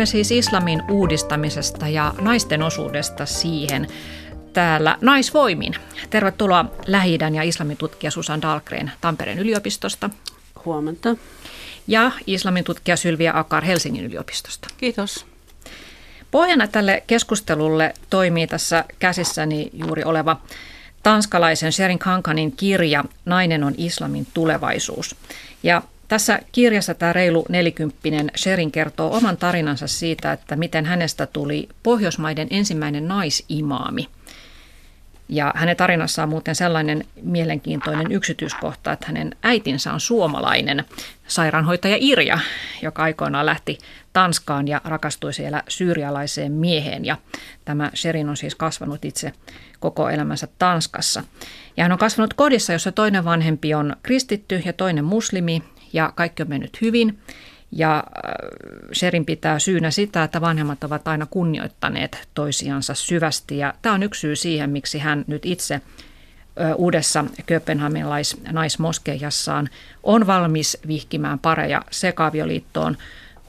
Puhumme siis islamin uudistamisesta ja naisten osuudesta siihen täällä Naisvoimin. Tervetuloa lähi ja islamin tutkija Susan Dahlgren Tampereen yliopistosta. Huomenta. Ja islamin tutkija Sylvia Akar Helsingin yliopistosta. Kiitos. Pohjana tälle keskustelulle toimii tässä käsissäni juuri oleva tanskalaisen Sherin Kankanin kirja Nainen on islamin tulevaisuus. Ja tässä kirjassa tämä reilu nelikymppinen Sherin kertoo oman tarinansa siitä, että miten hänestä tuli Pohjoismaiden ensimmäinen naisimaami. Ja hänen tarinassaan on muuten sellainen mielenkiintoinen yksityiskohta, että hänen äitinsä on suomalainen sairaanhoitaja Irja, joka aikoinaan lähti Tanskaan ja rakastui siellä syyrialaiseen mieheen. Ja tämä Sherin on siis kasvanut itse koko elämänsä Tanskassa. Ja hän on kasvanut kodissa, jossa toinen vanhempi on kristitty ja toinen muslimi ja kaikki on mennyt hyvin. Ja äh, Sherin pitää syynä sitä, että vanhemmat ovat aina kunnioittaneet toisiansa syvästi. Ja tämä on yksi syy siihen, miksi hän nyt itse uudessa kööpenhaminalais naismoskejassaan on valmis vihkimään pareja sekavioliittoon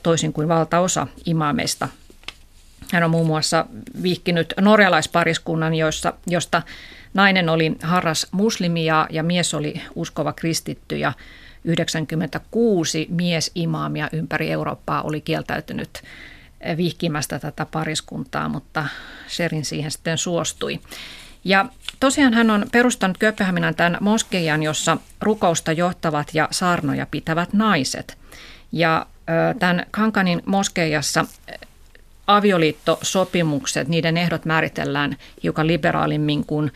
toisin kuin valtaosa imaameista. Hän on muun muassa vihkinyt norjalaispariskunnan, jossa, josta nainen oli harras muslimi ja, ja mies oli uskova kristitty ja 96 miesimaamia ympäri Eurooppaa oli kieltäytynyt vihkimästä tätä pariskuntaa, mutta Sherin siihen sitten suostui. Ja tosiaan hän on perustanut Kööpenhaminan tämän moskeijan, jossa rukousta johtavat ja saarnoja pitävät naiset. Ja tämän Kankanin moskeijassa avioliittosopimukset, niiden ehdot määritellään hiukan liberaalimmin kuin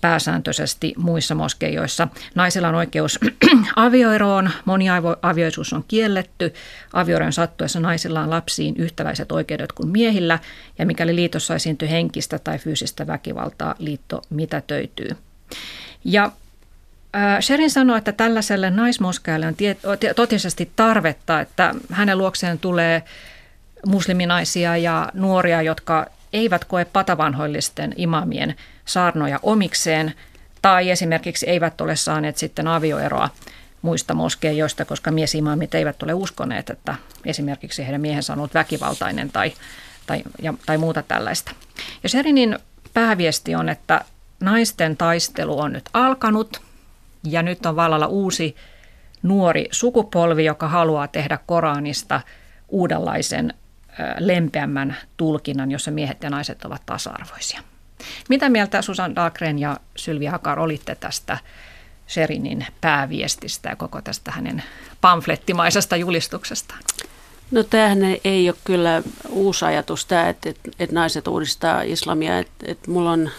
pääsääntöisesti muissa moskeijoissa. Naisilla on oikeus avioeroon, moniavioisuus on kielletty, avioeron sattuessa naisilla on lapsiin yhtäläiset oikeudet kuin miehillä, ja mikäli liitossa esiintyy henkistä tai fyysistä väkivaltaa, liitto mitätöityy. Ja Sherin sanoi, että tällaiselle naismoskealle on totisesti tarvetta, että hänen luokseen tulee musliminaisia ja nuoria, jotka eivät koe patavanhoillisten imamien saarnoja omikseen tai esimerkiksi eivät ole saaneet sitten avioeroa muista moskeijoista, koska miesimaamit eivät ole uskoneet, että esimerkiksi heidän miehensä on ollut väkivaltainen tai, tai, ja, tai muuta tällaista. Ja Sherinin pääviesti on, että naisten taistelu on nyt alkanut ja nyt on vallalla uusi nuori sukupolvi, joka haluaa tehdä Koranista uudenlaisen lempeämmän tulkinnan, jossa miehet ja naiset ovat tasa-arvoisia. Mitä mieltä Susan Dahlgren ja Sylvi Hakar olitte tästä Sherinin pääviestistä ja koko tästä hänen pamflettimaisesta julistuksestaan? No tämähän ei ole kyllä uusi ajatus tämä, että, että, että naiset uudistaa islamia. Että, että mulla on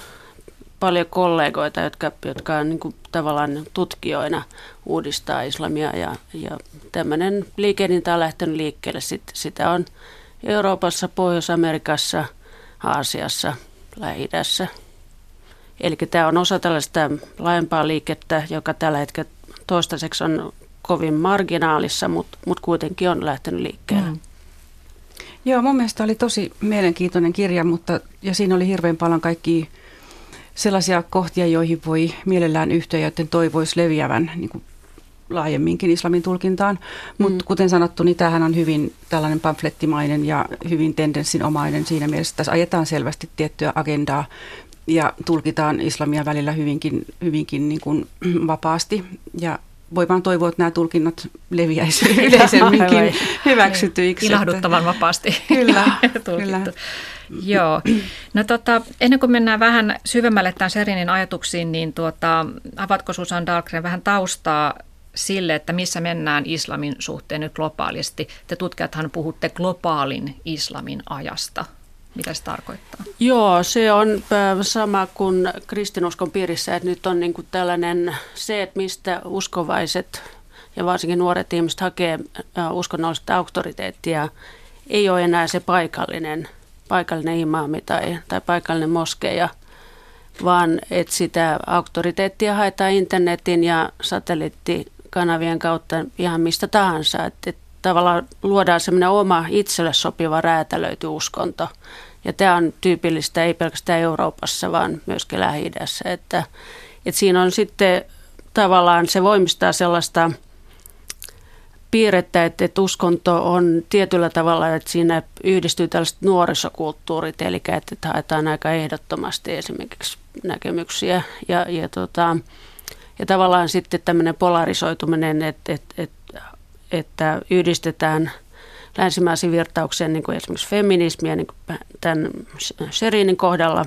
paljon kollegoita, jotka, jotka on niin kuin tavallaan tutkijoina uudistaa islamia ja, ja tämmöinen liikehdintä on lähtenyt liikkeelle. Sit, sitä on Euroopassa, Pohjois-Amerikassa, Aasiassa, Lähi-idässä. Eli tämä on osa tällaista laajempaa liikettä, joka tällä hetkellä toistaiseksi on kovin marginaalissa, mutta mut kuitenkin on lähtenyt liikkeelle. Mm. Joo, mun mielestä oli tosi mielenkiintoinen kirja, mutta ja siinä oli hirveän paljon kaikki sellaisia kohtia, joihin voi mielellään yhtyä, joiden toivoisi leviävän niin kuin laajemminkin islamin tulkintaan. Mutta mm. kuten sanottu, niin tämähän on hyvin tällainen pamflettimainen ja hyvin tendenssinomainen siinä mielessä, että tässä ajetaan selvästi tiettyä agendaa ja tulkitaan islamia välillä hyvinkin, hyvinkin niin kuin vapaasti. Ja voi vaan toivoa, että nämä tulkinnat leviäisivät yleisemminkin hyväksytyiksi. Ilahduttavan vapaasti Kyllä, kyllä. Joo. No tota, ennen kuin mennään vähän syvemmälle tämän Serinin ajatuksiin, niin tuota, avatko Susan Dahlgren vähän taustaa sille, että missä mennään islamin suhteen nyt globaalisti. Te tutkijathan puhutte globaalin islamin ajasta. Mitä se tarkoittaa? Joo, se on äh, sama kuin kristinuskon piirissä, että nyt on niin kuin tällainen se, että mistä uskovaiset ja varsinkin nuoret ihmiset hakee äh, uskonnollista auktoriteettia, ei ole enää se paikallinen, paikallinen imaami tai, tai paikallinen moskeja, vaan että sitä auktoriteettia haetaan internetin ja satelliitti kanavien kautta ihan mistä tahansa. Että, että tavallaan luodaan semmoinen oma itselle sopiva räätälöity uskonto. Ja tämä on tyypillistä ei pelkästään Euroopassa, vaan myöskin lähi että, että siinä on sitten tavallaan, se voimistaa sellaista piirrettä, että, että uskonto on tietyllä tavalla, että siinä yhdistyy tällaiset nuorisokulttuurit, eli että haetaan aika ehdottomasti esimerkiksi näkemyksiä ja, ja, tota, ja tavallaan sitten tämmöinen polarisoituminen, että, että, että, että yhdistetään länsimaisiin virtaukseen niin kuin esimerkiksi feminismiä niin kuin tämän Sherinin kohdalla,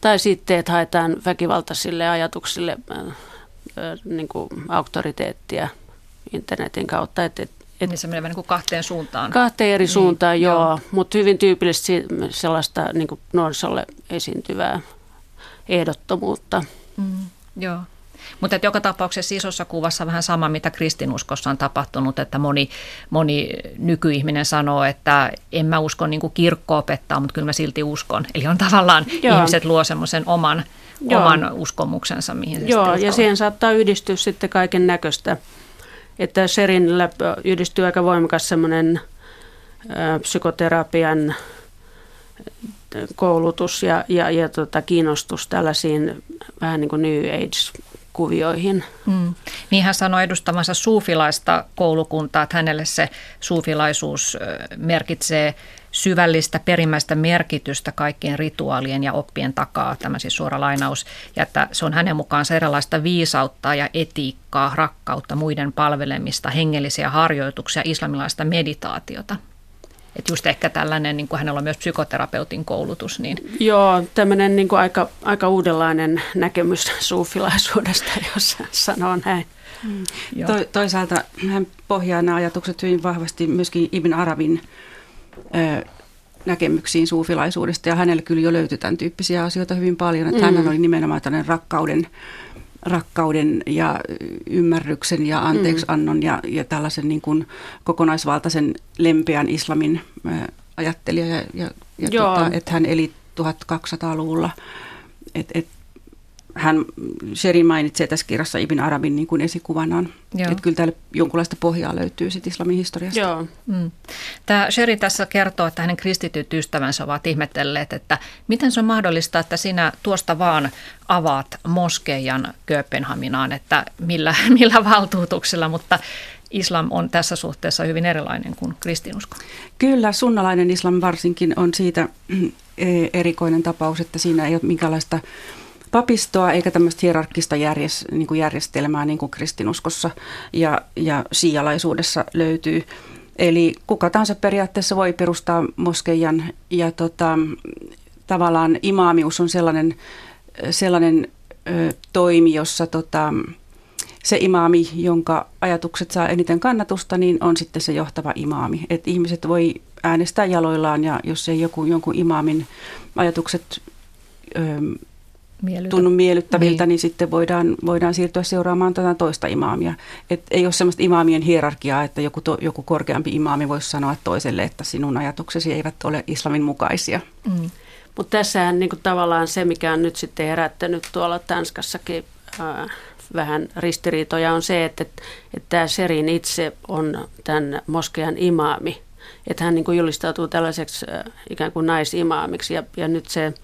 tai sitten, että haetaan väkivaltaisille ajatuksille niin kuin auktoriteettia internetin kautta. Että, et, et, niin se menee niin kuin kahteen suuntaan. Kahteen eri niin, suuntaan, joo, joo. mutta hyvin tyypillisesti sellaista niin kuin nuorisolle esiintyvää ehdottomuutta. Mm, joo. Mutta joka tapauksessa isossa kuvassa vähän sama, mitä kristinuskossa on tapahtunut, että moni, moni nykyihminen sanoo, että en mä usko niin kirkko opettaa, mutta kyllä mä silti uskon. Eli on tavallaan Joo. ihmiset luo semmoisen oman, oman uskomuksensa, mihin se Joo, ja siihen saattaa yhdistyä sitten kaiken näköistä. Että Serinillä yhdistyy aika voimakas semmoinen psykoterapian koulutus ja, ja, ja tota, kiinnostus tällaisiin vähän niin kuin New Age kuvioihin. Mm. Niin hän sanoi edustamansa suufilaista koulukuntaa, että hänelle se suufilaisuus merkitsee syvällistä perimmäistä merkitystä kaikkien rituaalien ja oppien takaa, tämä siis suora lainaus, ja että se on hänen mukaansa erilaista viisautta ja etiikkaa, rakkautta, muiden palvelemista, hengellisiä harjoituksia, islamilaista meditaatiota. Että just ehkä tällainen, niin kuin hänellä on myös psykoterapeutin koulutus. Niin. Joo, tämmöinen niin kuin aika, aika uudenlainen näkemys suufilaisuudesta, jos sanoo näin. Mm. To, toisaalta hän pohjaa nämä ajatukset hyvin vahvasti myöskin Ibn Arabin ö, näkemyksiin suufilaisuudesta, ja hänelle kyllä jo löytyi tämän tyyppisiä asioita hyvin paljon. Että mm. Hän oli nimenomaan tällainen rakkauden rakkauden ja ymmärryksen ja anteeksiannon ja, ja tällaisen niin kuin kokonaisvaltaisen lempeän islamin ajattelija. Ja, ja, ja tota, että hän eli 1200-luvulla. Et, et hän, Sherin mainitsee tässä kirjassa Ibn Arabin niin kuin esikuvanaan. Että kyllä täällä jonkunlaista pohjaa löytyy sit islamin historiasta. Joo. Mm. Tämä Sheri tässä kertoo, että hänen kristityt ystävänsä ovat ihmetelleet, että miten se on mahdollista, että sinä tuosta vaan avaat moskeijan Kööpenhaminaan, että millä, millä valtuutuksella, mutta islam on tässä suhteessa hyvin erilainen kuin kristinusko. Kyllä, sunnalainen islam varsinkin on siitä e, erikoinen tapaus, että siinä ei ole minkäänlaista papistoa eikä tämmöistä hierarkkista järjes, niin kuin järjestelmää niin kuin kristinuskossa ja, ja sialaisuudessa löytyy. Eli kuka tahansa periaatteessa voi perustaa moskeijan ja tota, tavallaan imaamius on sellainen, sellainen ö, toimi, jossa tota, se imaami, jonka ajatukset saa eniten kannatusta, niin on sitten se johtava imaami. Et ihmiset voi äänestää jaloillaan ja jos ei joku, jonkun imaamin ajatukset ö, Miellytä. tunnu miellyttäviltä, niin. niin sitten voidaan, voidaan siirtyä seuraamaan tätä toista imaamia. Et ei ole sellaista imaamien hierarkiaa, että joku, to, joku korkeampi imaami voisi sanoa toiselle, että sinun ajatuksesi eivät ole islamin mukaisia. Mm. Mutta tässähän niin tavallaan se, mikä on nyt sitten herättänyt tuolla Tanskassakin äh, vähän ristiriitoja, on se, että, että tämä Serin itse on tämän moskean imaami. Että hän niin julistautuu tällaiseksi äh, ikään kuin naisimaamiksi ja, ja nyt se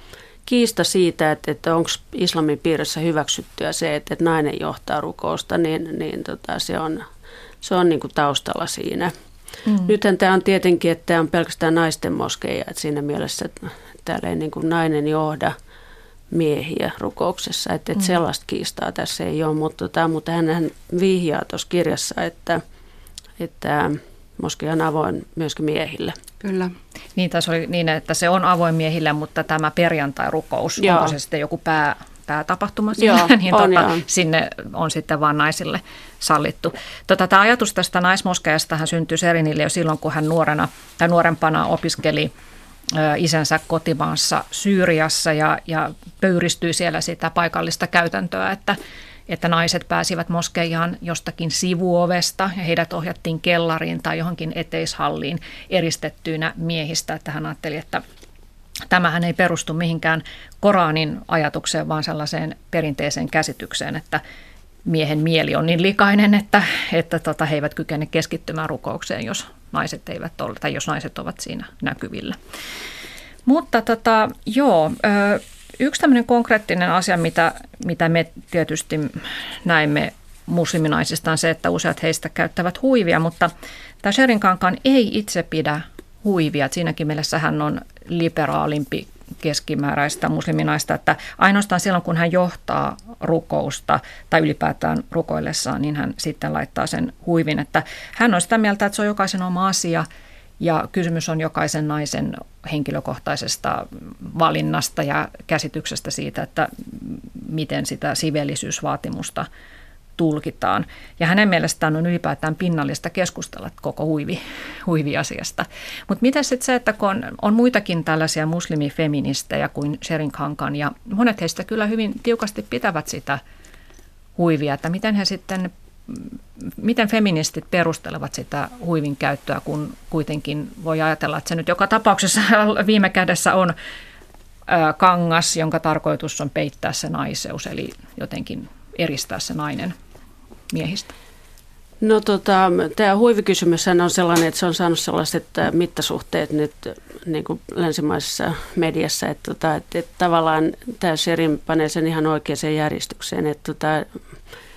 kiista siitä, että, että onko islamin piirissä hyväksyttyä se, että, että nainen johtaa rukousta, niin, niin tota, se on, se on niin kuin taustalla siinä. Mm. Nythän tämä on tietenkin, että tämä on pelkästään naisten moskeja, että siinä mielessä että täällä ei niin kuin nainen johda miehiä rukouksessa, että, että mm. sellaista kiistaa tässä ei ole, mutta, tota, mutta hän vihjaa tuossa kirjassa, että, että moskea on avoin myöskin miehille. Kyllä. Niin, tässä oli niin, että se on avoin miehille, mutta tämä perjantai-rukous, Joo. onko se sitten joku pää, päätapahtuma siinä, Joo, niin on, tuota, sinne on sitten vain naisille sallittu. Tota, tämä ajatus tästä naismoskeasta hän syntyi Serinille jo silloin, kun hän nuorena tai nuorempana opiskeli isänsä kotimaassa Syyriassa ja, ja pöyristyi siellä sitä paikallista käytäntöä, että että naiset pääsivät moskeijaan jostakin sivuovesta ja heidät ohjattiin kellariin tai johonkin eteishalliin eristettyinä miehistä. Että hän ajatteli, että tämähän ei perustu mihinkään Koranin ajatukseen, vaan sellaiseen perinteiseen käsitykseen, että miehen mieli on niin likainen, että, että tota, he eivät kykene keskittymään rukoukseen, jos naiset, eivät ole, tai jos naiset ovat siinä näkyvillä. Mutta tota, joo, Yksi tämmöinen konkreettinen asia, mitä, mitä me tietysti näimme musliminaisista on se, että useat heistä käyttävät huivia, mutta tämä Sherin Kankan ei itse pidä huivia. Siinäkin mielessä hän on liberaalimpi keskimääräistä musliminaista, että ainoastaan silloin kun hän johtaa rukousta tai ylipäätään rukoillessaan, niin hän sitten laittaa sen huivin. Että hän on sitä mieltä, että se on jokaisen oma asia ja kysymys on jokaisen naisen henkilökohtaisesta valinnasta ja käsityksestä siitä, että miten sitä sivellisyysvaatimusta tulkitaan. Ja hänen mielestään on ylipäätään pinnallista keskustella koko huivi, huiviasiasta. Mutta mitä sitten se, että kun on, on muitakin tällaisia muslimifeministejä kuin Sherin Kankan, ja monet heistä kyllä hyvin tiukasti pitävät sitä huivia, että miten he sitten miten feministit perustelevat sitä huivin käyttöä, kun kuitenkin voi ajatella, että se nyt joka tapauksessa viime kädessä on kangas, jonka tarkoitus on peittää se naiseus, eli jotenkin eristää se nainen miehistä? No tota, tämä huivikysymys on sellainen, että se on saanut sellaiset mittasuhteet nyt niin kuin länsimaisessa mediassa, että, tota, että, että tavallaan tämä Sherin panee sen ihan oikeaan järjestykseen. Että tota,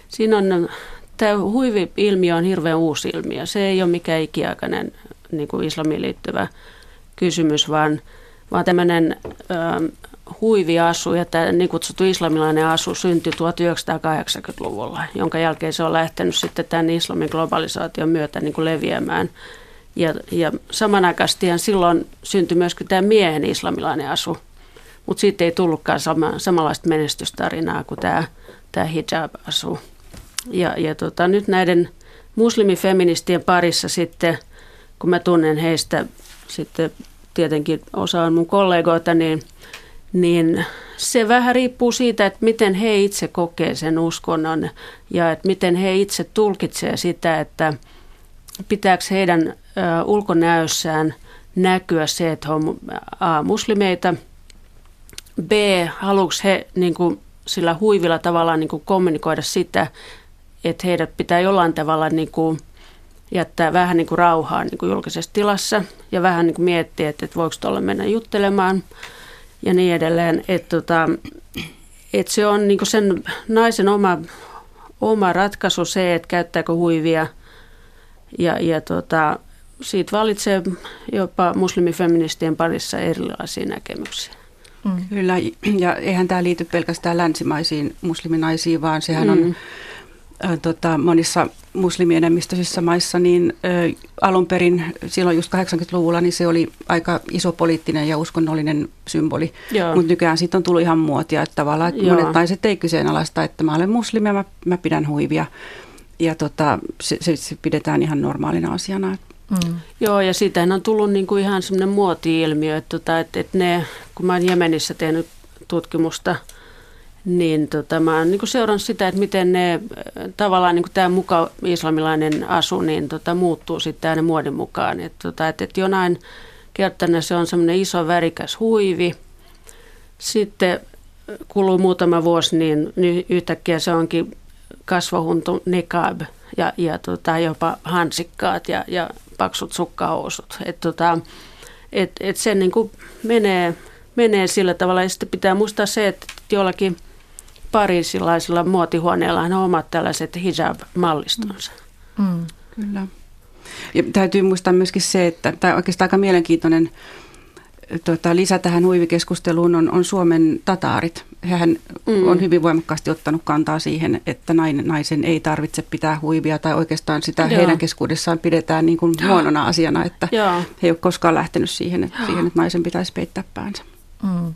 siinä on, tämä huivi-ilmiö on hirveän uusi ilmiö. Se ei ole mikään ikiaikainen niin kuin islamiin liittyvä kysymys, vaan, vaan tämmöinen huiviasu ja tämä niin kutsuttu islamilainen asu syntyi 1980-luvulla, jonka jälkeen se on lähtenyt sitten tämän islamin globalisaation myötä niin kuin leviämään. Ja, ja samanaikaisesti silloin syntyi myöskin tämä miehen islamilainen asu, mutta siitä ei tullutkaan sama, samanlaista menestystarinaa kuin tämä, tämä hijab-asu. Ja, ja tota, nyt näiden muslimifeministien parissa sitten, kun mä tunnen heistä sitten tietenkin osa on mun kollegoita, niin – niin se vähän riippuu siitä, että miten he itse kokee sen uskonnon ja että miten he itse tulkitsee sitä, että pitääkö heidän ulkonäössään näkyä se, että he on A, muslimeita, B, haluatko he niin kuin, sillä huivilla tavalla niin kuin kommunikoida sitä, että heidät pitää jollain tavalla niin kuin, jättää vähän niin kuin rauhaa niin kuin julkisessa tilassa ja vähän niin kuin miettiä, että, että voiko tuolla mennä juttelemaan – ja niin edelleen. Että tota, et se on niin sen naisen oma, oma ratkaisu se, että käyttääkö huivia ja, ja tota, siitä valitsee jopa muslimifeministien parissa erilaisia näkemyksiä. Mm. Kyllä, ja eihän tämä liity pelkästään länsimaisiin musliminaisiin, vaan sehän mm. on tota, monissa muslimienemmistöisissä maissa, niin ä, alun perin silloin just 80-luvulla, niin se oli aika iso poliittinen ja uskonnollinen symboli. Mutta nykyään siitä on tullut ihan muotia, että tavallaan että monet naiset ei kyseenalaista, että mä olen muslimi ja mä, mä pidän huivia. Ja tota, se, se, se pidetään ihan normaalina asiana. Mm. Joo, ja siitähän on tullut niinku ihan semmoinen muoti-ilmiö, että, tota, että, että ne, kun mä oon Jemenissä tehnyt tutkimusta – niin tota, mä oon niin seurannut sitä, että miten ne tavallaan niin tämä muka islamilainen asu niin tota, muuttuu sitten aina muodin mukaan. Että tota, et, et jonain kertana se on semmoinen iso värikäs huivi. Sitten kuluu muutama vuosi, niin, niin yhtäkkiä se onkin kasvohuntu nikab ja, ja tota, jopa hansikkaat ja, ja paksut sukkahousut. Et, tota, et, et se niin menee, menee sillä tavalla ja sitten pitää muistaa se, että jollakin – pariisilaisilla muotihuoneilla on omat tällaiset hijab-mallistonsa. Mm. Kyllä. Ja täytyy muistaa myöskin se, että tämä oikeastaan aika mielenkiintoinen tota, lisä tähän huivikeskusteluun on, on Suomen tataarit. Hän mm. on hyvin voimakkaasti ottanut kantaa siihen, että nainen, naisen ei tarvitse pitää huivia tai oikeastaan sitä Joo. heidän keskuudessaan pidetään niin kuin huonona asiana, että Joo. he ei ole koskaan lähtenyt siihen, että, siihen, että naisen pitäisi peittää päänsä. Mm.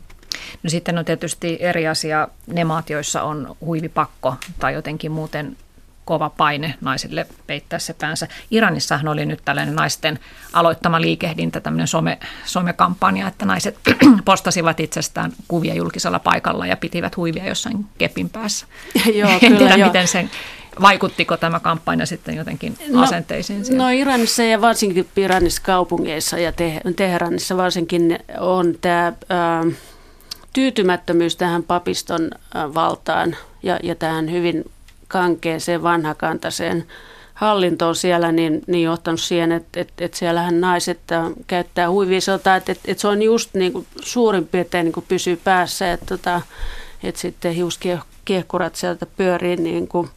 No sitten on tietysti eri asia ne maat, joissa on huivipakko tai jotenkin muuten kova paine naisille peittää se päänsä. Iranissahan oli nyt tällainen naisten aloittama liikehdintä, tämmöinen some, somekampanja, että naiset postasivat itsestään kuvia julkisella paikalla ja pitivät huivia jossain kepin päässä. Joo, en tiedä, jo. miten sen Vaikuttiko tämä kampanja sitten jotenkin no, asenteisiin siellä? No Iranissa ja varsinkin Iranissa kaupungeissa ja Teheranissa varsinkin on tämä... Äh, tyytymättömyys tähän papiston äh, valtaan ja, ja tähän hyvin kankeeseen vanhakantaiseen hallintoon siellä, niin, niin johtanut siihen, että, että, että siellähän naiset äh, käyttää huivisolta, että, että, että se on just niin kuin suurin piirtein niin kuin pysyy päässä, että, että, että sitten hiuskiehkurat sieltä pyörii niin kuin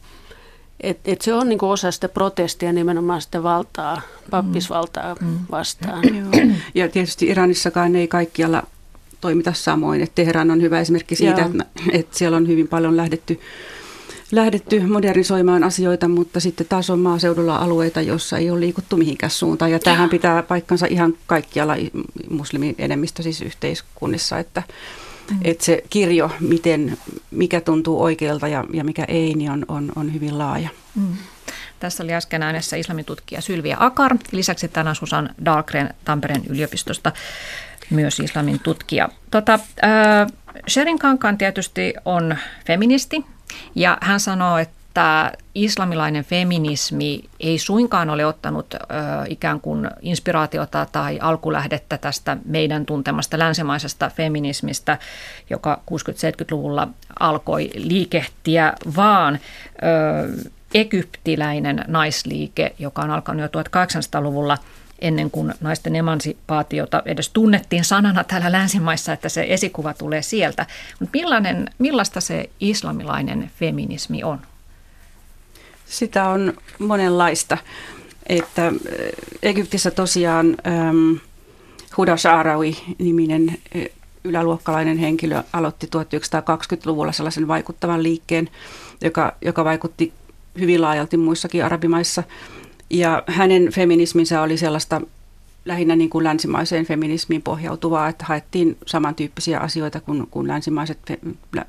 Et, et se on niinku osa sitä protestia nimenomaan sitä valtaa, pappisvaltaa mm. vastaan. Ja tietysti Iranissakaan ei kaikkialla toimita samoin. Et Teheran on hyvä esimerkki siitä, että, että siellä on hyvin paljon lähdetty, lähdetty modernisoimaan asioita, mutta sitten taas on maaseudulla alueita, joissa ei ole liikuttu mihinkään suuntaan. Ja tähän pitää paikkansa ihan kaikkialla enemmistö siis yhteiskunnissa, että, mm. että se kirjo, miten, mikä tuntuu oikealta ja, ja mikä ei, niin on, on, on hyvin laaja. Mm. Tässä oli äsken äänessä islamitutkija Sylvia Akar. Lisäksi tänään Susan Dahlgren Tampereen yliopistosta myös islamin tutkija. Tota, äh, Sherin Kankan tietysti on feministi ja hän sanoo, että islamilainen feminismi ei suinkaan ole ottanut äh, ikään kuin inspiraatiota tai alkulähdettä tästä meidän tuntemasta länsimaisesta feminismistä, joka 60-70-luvulla alkoi liikehtiä, vaan äh, egyptiläinen naisliike, joka on alkanut jo 1800-luvulla – ennen kuin naisten emansipaatiota edes tunnettiin sanana täällä länsimaissa, että se esikuva tulee sieltä. Mutta millainen, millaista se islamilainen feminismi on? Sitä on monenlaista. Että äh, Egyptissä tosiaan ähm, Huda Sha'arawi-niminen äh, yläluokkalainen henkilö aloitti 1920-luvulla sellaisen vaikuttavan liikkeen, joka, joka vaikutti hyvin laajalti muissakin arabimaissa. Ja hänen feminisminsä oli sellaista lähinnä niin kuin länsimaiseen feminismiin pohjautuvaa, että haettiin samantyyppisiä asioita kuin, kuin länsimaiset fe,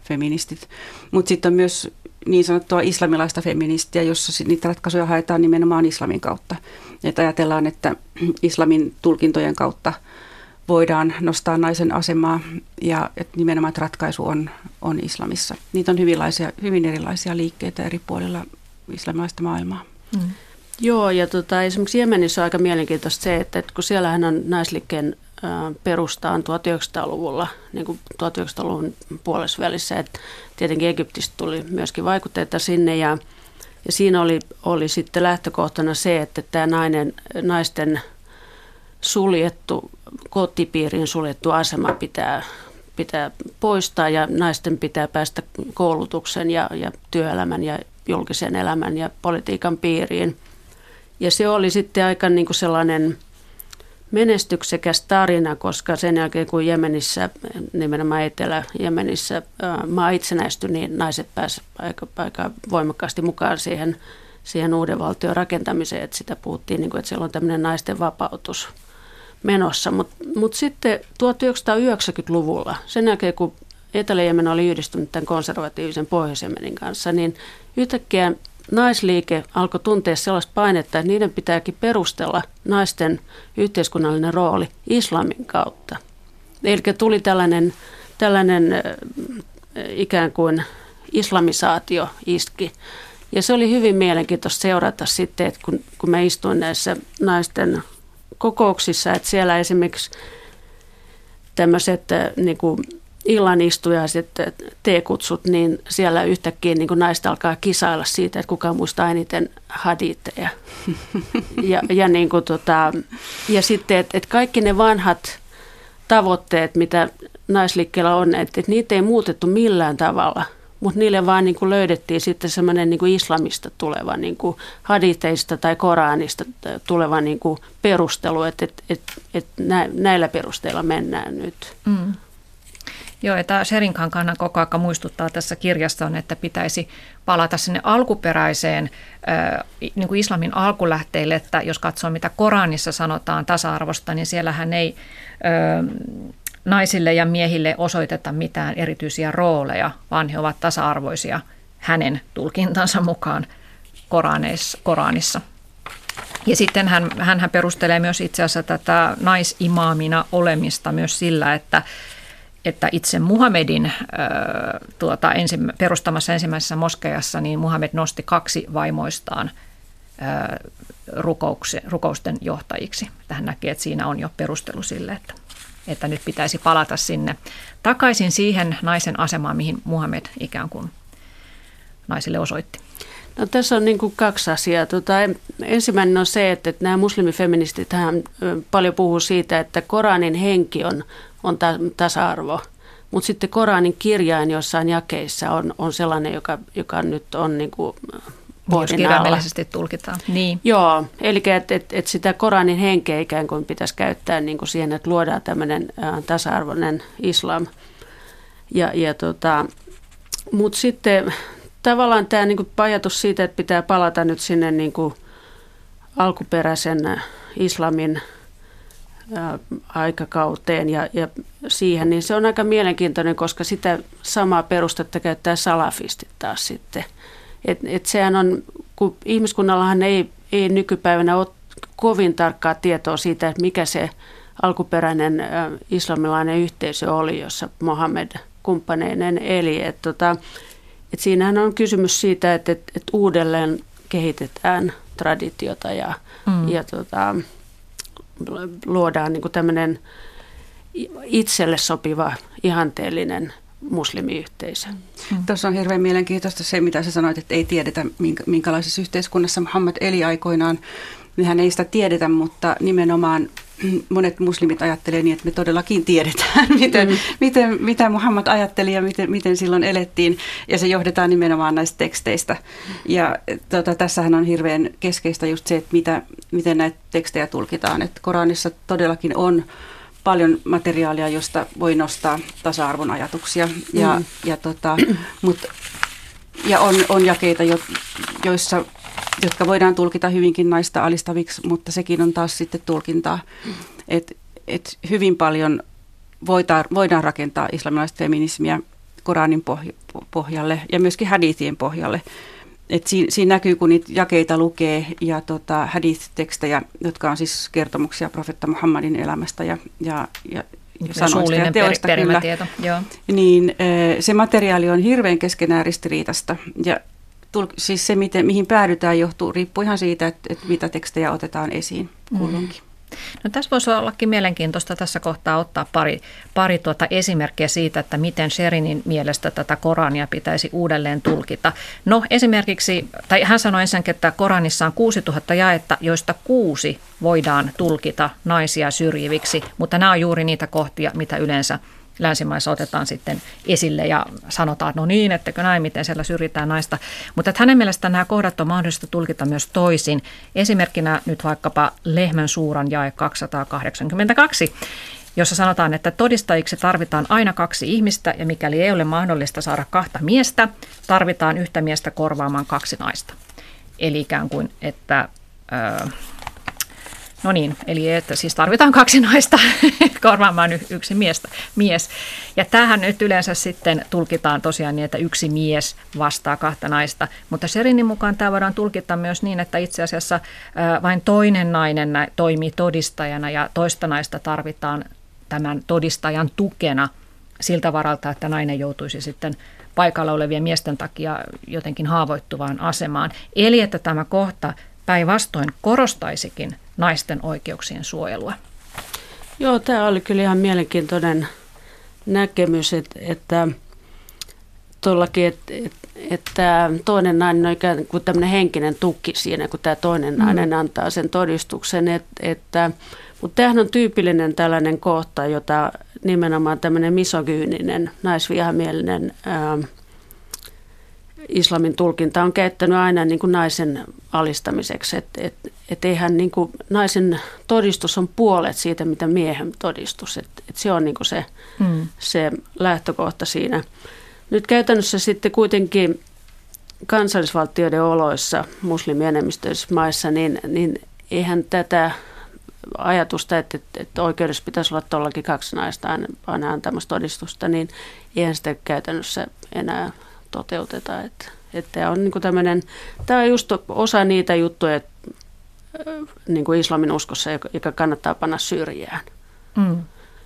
feministit. Mutta sitten on myös niin sanottua islamilaista feministiä, jossa niitä ratkaisuja haetaan nimenomaan islamin kautta. Että ajatellaan, että islamin tulkintojen kautta voidaan nostaa naisen asemaa ja että nimenomaan että ratkaisu on, on islamissa. Niitä on hyvin, hyvin erilaisia liikkeitä eri puolilla islamilaista maailmaa. Mm. Joo, ja tota, esimerkiksi Jemenissä on aika mielenkiintoista se, että, että kun siellähän on naisliikkeen perustaan 1900-luvulla, niin kuin 1900-luvun puolessa välissä, että tietenkin Egyptistä tuli myöskin vaikutteita sinne ja, ja siinä oli, oli sitten lähtökohtana se, että tämä nainen, naisten suljettu, kotipiirin suljettu asema pitää, pitää poistaa ja naisten pitää päästä koulutuksen ja, ja työelämän ja julkisen elämän ja politiikan piiriin – ja se oli sitten aika niin kuin sellainen menestyksekäs tarina, koska sen jälkeen kun Jemenissä, nimenomaan Etelä-Jemenissä maa itsenäistyi, niin naiset pääsivät aika, aika voimakkaasti mukaan siihen, siihen uuden valtion rakentamiseen. Että sitä puhuttiin, niin kuin, että siellä on tämmöinen naisten vapautus menossa. Mutta mut sitten 1990-luvulla, sen jälkeen kun Etelä-Jemen oli yhdistynyt tämän konservatiivisen pohjois kanssa, niin yhtäkkiä naisliike alkoi tuntea sellaista painetta, että niiden pitääkin perustella naisten yhteiskunnallinen rooli islamin kautta. Eli tuli tällainen, tällainen ikään kuin islamisaatio iski. Ja se oli hyvin mielenkiintoista seurata sitten, että kun, kun mä istuin näissä naisten kokouksissa, että siellä esimerkiksi tämmöiset niin kuin illan istujaiset teekutsut, niin siellä yhtäkkiä niin naiset alkaa kisailla siitä, että kuka muistaa eniten haditteja. ja, ja, niin kuin tota, ja sitten, että, että kaikki ne vanhat tavoitteet, mitä naisliikkeellä on, että, että niitä ei muutettu millään tavalla, mutta niille vaan niin kuin löydettiin sitten semmoinen niin islamista tuleva, niin kuin haditeista tai Koranista tuleva niin kuin perustelu, että, että, että, että näillä perusteilla mennään nyt. Mm. Joo, että Sherinkan kannan koko ajan muistuttaa tässä kirjassa on, että pitäisi palata sinne alkuperäiseen niin kuin islamin alkulähteille, että jos katsoo mitä Koranissa sanotaan tasa-arvosta, niin siellähän ei naisille ja miehille osoiteta mitään erityisiä rooleja, vaan he ovat tasa-arvoisia hänen tulkintansa mukaan Koranissa. Ja sitten hän, hän perustelee myös itse asiassa tätä naisimaamina olemista myös sillä, että että itse Muhammedin tuota, ensi, perustamassa ensimmäisessä moskeijassa, niin Muhammed nosti kaksi vaimoistaan rukousten johtajiksi. Tähän näkee, että siinä on jo perustelu sille, että, että nyt pitäisi palata sinne takaisin siihen naisen asemaan, mihin Muhammed ikään kuin naisille osoitti. No, tässä on niin kuin kaksi asiaa. Tota, ensimmäinen on se, että, että nämä muslimifeministit paljon puhuu siitä, että Koranin henki on on ta- tasa-arvo. Mutta sitten Koranin kirjain jossain jakeissa on, on sellainen, joka, joka nyt on niin kuin kirjaimellisesti tulkitaan. Niin. Joo, eli että et, et sitä Koranin henkeä ikään kuin pitäisi käyttää niin kuin siihen, että luodaan tämmöinen tasa-arvoinen islam. Ja, ja tota, Mutta sitten tavallaan tämä niin ajatus siitä, että pitää palata nyt sinne niin kuin alkuperäisen islamin aikakauteen ja, ja siihen, niin se on aika mielenkiintoinen, koska sitä samaa perustetta käyttää salafistit taas sitten. Et, et sehän on, kun ihmiskunnallahan ei, ei nykypäivänä ole kovin tarkkaa tietoa siitä, että mikä se alkuperäinen ä, islamilainen yhteisö oli, jossa Mohammed kumppaneinen eli. Et tota, et siinähän on kysymys siitä, että et, et uudelleen kehitetään traditiota ja, mm. ja tota, luodaan niin tämmöinen itselle sopiva, ihanteellinen muslimiyhteisö. Mm. Tuossa on hirveän mielenkiintoista se, mitä sä sanoit, että ei tiedetä, minkälaisessa yhteiskunnassa Muhammad eli aikoinaan. Mehän ei sitä tiedetä, mutta nimenomaan monet muslimit ajattelee niin, että me todellakin tiedetään, miten, mm. miten, mitä Muhammad ajatteli ja miten, miten silloin elettiin. Ja se johdetaan nimenomaan näistä teksteistä. Ja tota, tässähän on hirveän keskeistä just se, että mitä, miten näitä tekstejä tulkitaan. Että Koranissa todellakin on paljon materiaalia, josta voi nostaa tasa-arvon ajatuksia. Ja, mm. ja, tota, mut, ja on, on jakeita, jo, joissa jotka voidaan tulkita hyvinkin naista alistaviksi, mutta sekin on taas sitten tulkintaa. että et hyvin paljon voidaan, voidaan rakentaa islamilaista feminismiä Koranin pohjalle ja myöskin hadithien pohjalle. Et siinä, siinä näkyy, kun niitä jakeita lukee ja tota, hadith-tekstejä, jotka on siis kertomuksia profetta Muhammadin elämästä ja, ja, ja ja sanoista ja teoista per, kyllä, Joo. niin se materiaali on hirveän keskenään ristiriitasta. Ja siis se, miten, mihin päädytään, johtuu, riippuu ihan siitä, että, että mitä tekstejä otetaan esiin kulloinkin. Mm. No tässä voisi ollakin mielenkiintoista tässä kohtaa ottaa pari, pari tuota esimerkkiä siitä, että miten Sherinin mielestä tätä Korania pitäisi uudelleen tulkita. No esimerkiksi, tai hän sanoi ensinnäkin, että Koranissa on 6000 jaetta, joista kuusi voidaan tulkita naisia syrjiviksi, mutta nämä on juuri niitä kohtia, mitä yleensä länsimaissa otetaan sitten esille ja sanotaan, että no niin, ettekö näin, miten siellä syrjitään naista. Mutta että hänen mielestään nämä kohdat on mahdollista tulkita myös toisin. Esimerkkinä nyt vaikkapa Lehmän suuran jae 282, jossa sanotaan, että todistajiksi tarvitaan aina kaksi ihmistä ja mikäli ei ole mahdollista saada kahta miestä, tarvitaan yhtä miestä korvaamaan kaksi naista. Eli ikään kuin, että... Öö, No niin, eli että siis tarvitaan kaksi naista korvaamaan yksi miestä, mies. Ja tähän nyt yleensä sitten tulkitaan tosiaan niin, että yksi mies vastaa kahta naista. Mutta Serinin mukaan tämä voidaan tulkita myös niin, että itse asiassa vain toinen nainen toimii todistajana ja toista naista tarvitaan tämän todistajan tukena siltä varalta, että nainen joutuisi sitten paikalla olevien miesten takia jotenkin haavoittuvaan asemaan. Eli että tämä kohta päinvastoin korostaisikin naisten oikeuksien suojelua. Joo, tämä oli kyllä ihan mielenkiintoinen näkemys, että, että tuollakin, että, että, että toinen nainen on ikään kuin tämmöinen henkinen tuki siinä, kun tämä toinen mm. nainen antaa sen todistuksen, että, että mutta tämähän on tyypillinen tällainen kohta, jota nimenomaan tämmöinen misogyyninen, naisvihamielinen ää, islamin tulkinta on käyttänyt aina niin kuin naisen alistamiseksi. Että et, et eihän niin kuin, naisen todistus on puolet siitä, mitä miehen todistus. Että et se on niin kuin se, mm. se lähtökohta siinä. Nyt käytännössä sitten kuitenkin kansallisvaltioiden oloissa muslimienemmistöisissä maissa, niin, niin eihän tätä ajatusta, että, että, että oikeudessa pitäisi olla tuollakin kaksi naista aina, aina antamassa todistusta, niin eihän sitä käytännössä enää toteuteta. Että, että on niin tämmöinen, tämä on just osa niitä juttuja niin kuin islamin uskossa, joka kannattaa panna syrjään. Mm.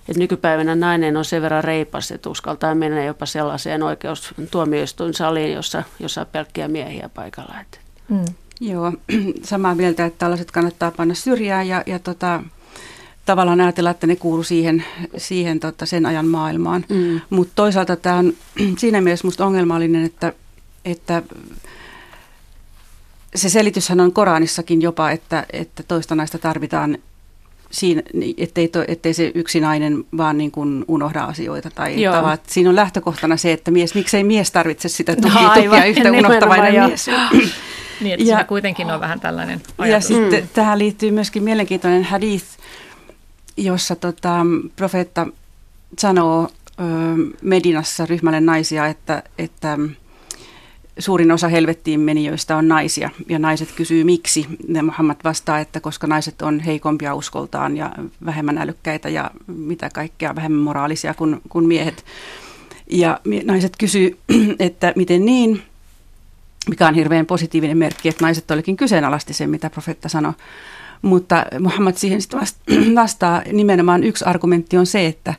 Et nykypäivänä nainen on sen verran reipas, että uskaltaa mennä jopa sellaiseen oikeustuomioistuinsaliin, jossa, jossa on pelkkiä miehiä paikalla. Mm. Joo, samaa mieltä, että tällaiset kannattaa panna syrjään ja, ja tota, tavallaan ajatella, että ne kuuluu siihen, siihen tota, sen ajan maailmaan. Mm. Mutta toisaalta tämä on siinä mielessä minusta ongelmallinen, että, että se selityshän on Koranissakin jopa, että, että toista naista tarvitaan siinä, ettei, to, ettei se yksi nainen vaan niin kuin unohda asioita. Tai tavat. Siinä on lähtökohtana se, että mies, miksei mies tarvitse sitä tukia, no, tukia yhtä unohtavainen mies. niin, että ja, kuitenkin on vähän tällainen ajatus. Ja sitten mm. tähän liittyy myöskin mielenkiintoinen hadith, jossa tota, profeetta sanoo ö, Medinassa ryhmälle naisia, että, että suurin osa helvettiin menijöistä on naisia. Ja naiset kysyy miksi. Ja Muhammad vastaa, että koska naiset on heikompia uskoltaan ja vähemmän älykkäitä ja mitä kaikkea vähemmän moraalisia kuin, kuin miehet. Ja naiset kysyy, että miten niin, mikä on hirveän positiivinen merkki, että naiset olikin kyseenalaisti sen, mitä profeetta sanoi. Mutta Muhammad siihen sitten vastaa, nimenomaan yksi argumentti on se, että,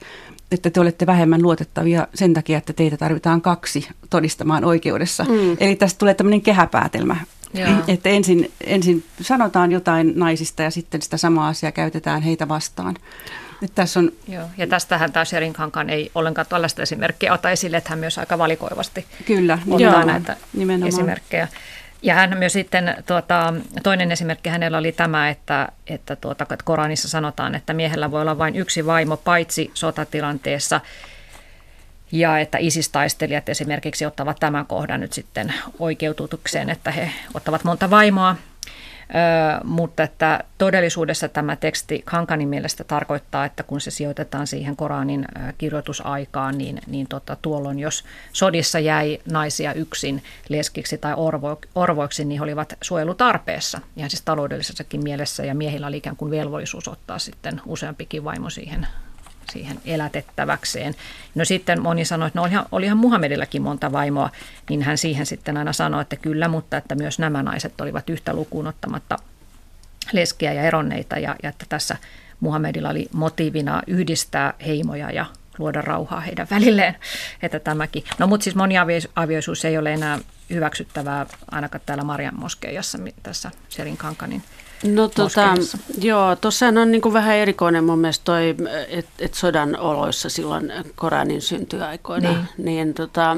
että te olette vähemmän luotettavia sen takia, että teitä tarvitaan kaksi todistamaan oikeudessa. Mm. Eli tästä tulee tämmöinen kehäpäätelmä, Joo. että ensin, ensin sanotaan jotain naisista ja sitten sitä samaa asiaa käytetään heitä vastaan. Että tässä on... Joo, ja tästähän tämä Sherin Kankan ei ollenkaan tällaista esimerkkiä ota esille, että hän myös aika valikoivasti Kyllä, ottaa joo, näitä nimenomaan. esimerkkejä. Ja hän myös sitten, tuota, toinen esimerkki hänellä oli tämä, että, että, tuota, Koranissa sanotaan, että miehellä voi olla vain yksi vaimo paitsi sotatilanteessa. Ja että isistaistelijat esimerkiksi ottavat tämän kohdan nyt sitten oikeututukseen, että he ottavat monta vaimoa mutta että todellisuudessa tämä teksti Kankanin mielestä tarkoittaa, että kun se sijoitetaan siihen Koranin kirjoitusaikaan, niin, niin tota, tuolloin jos sodissa jäi naisia yksin leskiksi tai orvo, orvoiksi, niin he olivat suojelutarpeessa, ihan siis taloudellisessakin mielessä, ja miehillä oli ikään kuin velvollisuus ottaa sitten useampikin vaimo siihen siihen elätettäväkseen. No sitten moni sanoi, että no olihan, olihan Muhammedillakin monta vaimoa, niin hän siihen sitten aina sanoi, että kyllä, mutta että myös nämä naiset olivat yhtä lukuun ottamatta leskiä ja eronneita ja, ja että tässä Muhammedilla oli motiivina yhdistää heimoja ja luoda rauhaa heidän välilleen, että tämäkin. No mutta siis moniavioisuus ei ole enää hyväksyttävää ainakaan täällä Marian moskeijassa tässä Serin Kankanin No tota, joo, tuossa on niin kuin vähän erikoinen mun mielestä toi, että et sodan oloissa silloin Koranin syntyaikoina, niin, niin tota,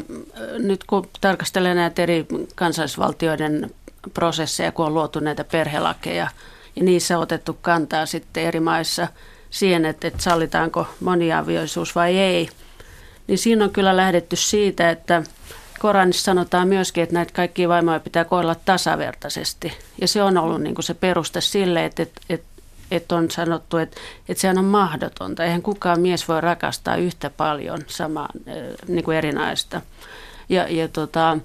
nyt kun tarkastelee näitä eri kansallisvaltioiden prosesseja, kun on luotu näitä perhelakeja ja niissä on otettu kantaa sitten eri maissa siihen, että, että sallitaanko moniavioisuus vai ei, niin siinä on kyllä lähdetty siitä, että Koranissa sanotaan myöskin, että näitä kaikkia vaimoja pitää kohdella tasavertaisesti. Ja se on ollut niin kuin se peruste sille, että, että, että, että on sanottu, että, että sehän on mahdotonta. Eihän kukaan mies voi rakastaa yhtä paljon samaa niin kuin eri naista. Ja, ja tota,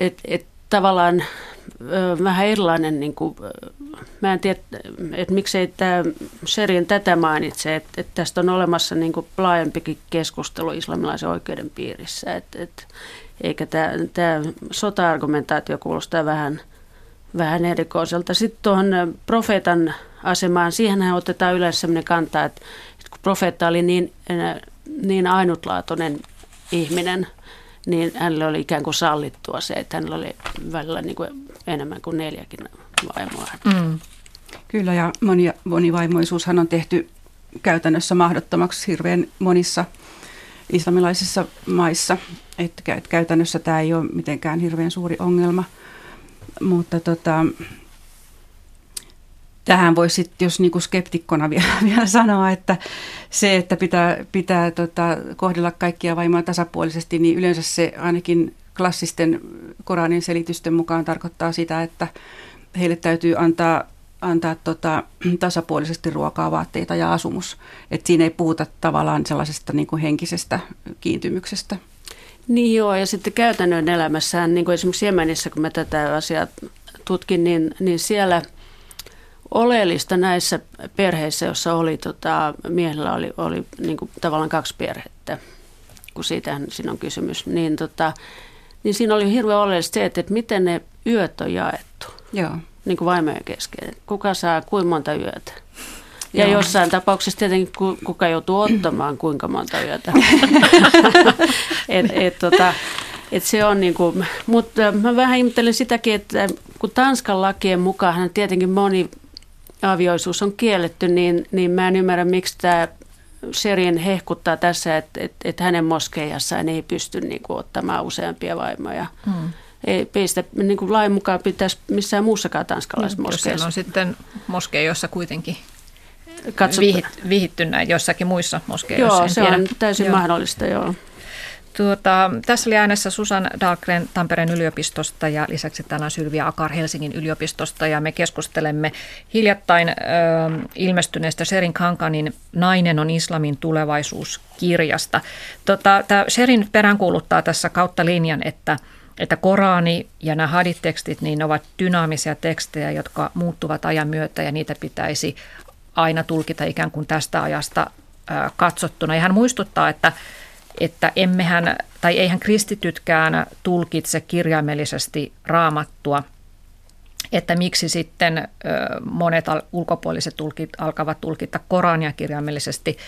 että et, tavallaan vähän erilainen, niin kuin, mä en tiedä, että miksei tämä Sherin tätä mainitse, että, että tästä on olemassa niin kuin laajempikin keskustelu islamilaisen oikeuden piirissä, että, että, eikä tämä, sota-argumentaatio kuulostaa vähän, vähän erikoiselta. Sitten tuohon profeetan asemaan, siihen otetaan yleensä sellainen kanta, että, kun profeetta oli niin, niin ainutlaatuinen ihminen, niin hänelle oli ikään kuin sallittua se, että hänellä oli välillä niin kuin enemmän kuin neljäkin vaimoa. Mm. Kyllä, ja moni, monivaimoisuushan on tehty käytännössä mahdottomaksi hirveän monissa islamilaisissa maissa. Että käytännössä tämä ei ole mitenkään hirveän suuri ongelma. Mutta tota, tähän voisi sitten, jos niinku skeptikkona vielä, vielä sanoa, että se, että pitää, pitää tota, kohdella kaikkia vaimoja tasapuolisesti, niin yleensä se ainakin klassisten Koranin selitysten mukaan tarkoittaa sitä, että heille täytyy antaa antaa tota, tasapuolisesti ruokaa, vaatteita ja asumus. Et siinä ei puhuta tavallaan sellaisesta niin kuin henkisestä kiintymyksestä. Niin joo, ja sitten käytännön elämässään, niin kuin esimerkiksi Jemenissä, kun mä tätä asiaa tutkin, niin, niin siellä oleellista näissä perheissä, joissa oli, tota, miehellä oli, oli niin kuin tavallaan kaksi perhettä, kun siitä siinä on kysymys, niin, tota, niin siinä oli hirveän oleellista se, että, että miten ne yöt on jaettu. Joo niin kuin vaimojen kesken. Kuka saa kuinka monta yötä? Ja Joo. jossain tapauksessa tietenkin kuka joutuu ottamaan kuinka monta yötä. et, et, tota, et se on niin kuin, mutta mä vähän ihmettelen sitäkin, että kun Tanskan lakien mukaan tietenkin moni avioisuus on kielletty, niin, niin mä en ymmärrä, miksi tämä Sherin hehkuttaa tässä, että, että, että hänen moskeijassaan ei pysty niin kuin, ottamaan useampia vaimoja. Hmm ei peistä niin kuin lain mukaan pitäisi missään muussakaan tanskalaisessa moskeessa. on sitten moskeijoissa kuitenkin Katso, vihit, vihitty näin jossakin muissa moskeijoissa. Joo, se tiedä. on täysin joo. mahdollista, joo. Tuota, tässä oli äänessä Susan Dahlgren Tampereen yliopistosta ja lisäksi täällä on Sylvia Akar Helsingin yliopistosta ja me keskustelemme hiljattain ö, ilmestyneestä Sherin Kankanin Nainen on islamin tulevaisuus kirjasta. Tota, tämä Sherin peräänkuuluttaa tässä kautta linjan, että että Korani ja nämä haditekstit niin ovat dynaamisia tekstejä, jotka muuttuvat ajan myötä ja niitä pitäisi aina tulkita ikään kuin tästä ajasta katsottuna. Ja hän muistuttaa, että että emmehän, tai eihän kristitytkään tulkitse kirjaimellisesti raamattua, että miksi sitten monet ulkopuoliset tulkit alkavat tulkita Korania kirjaimellisesti.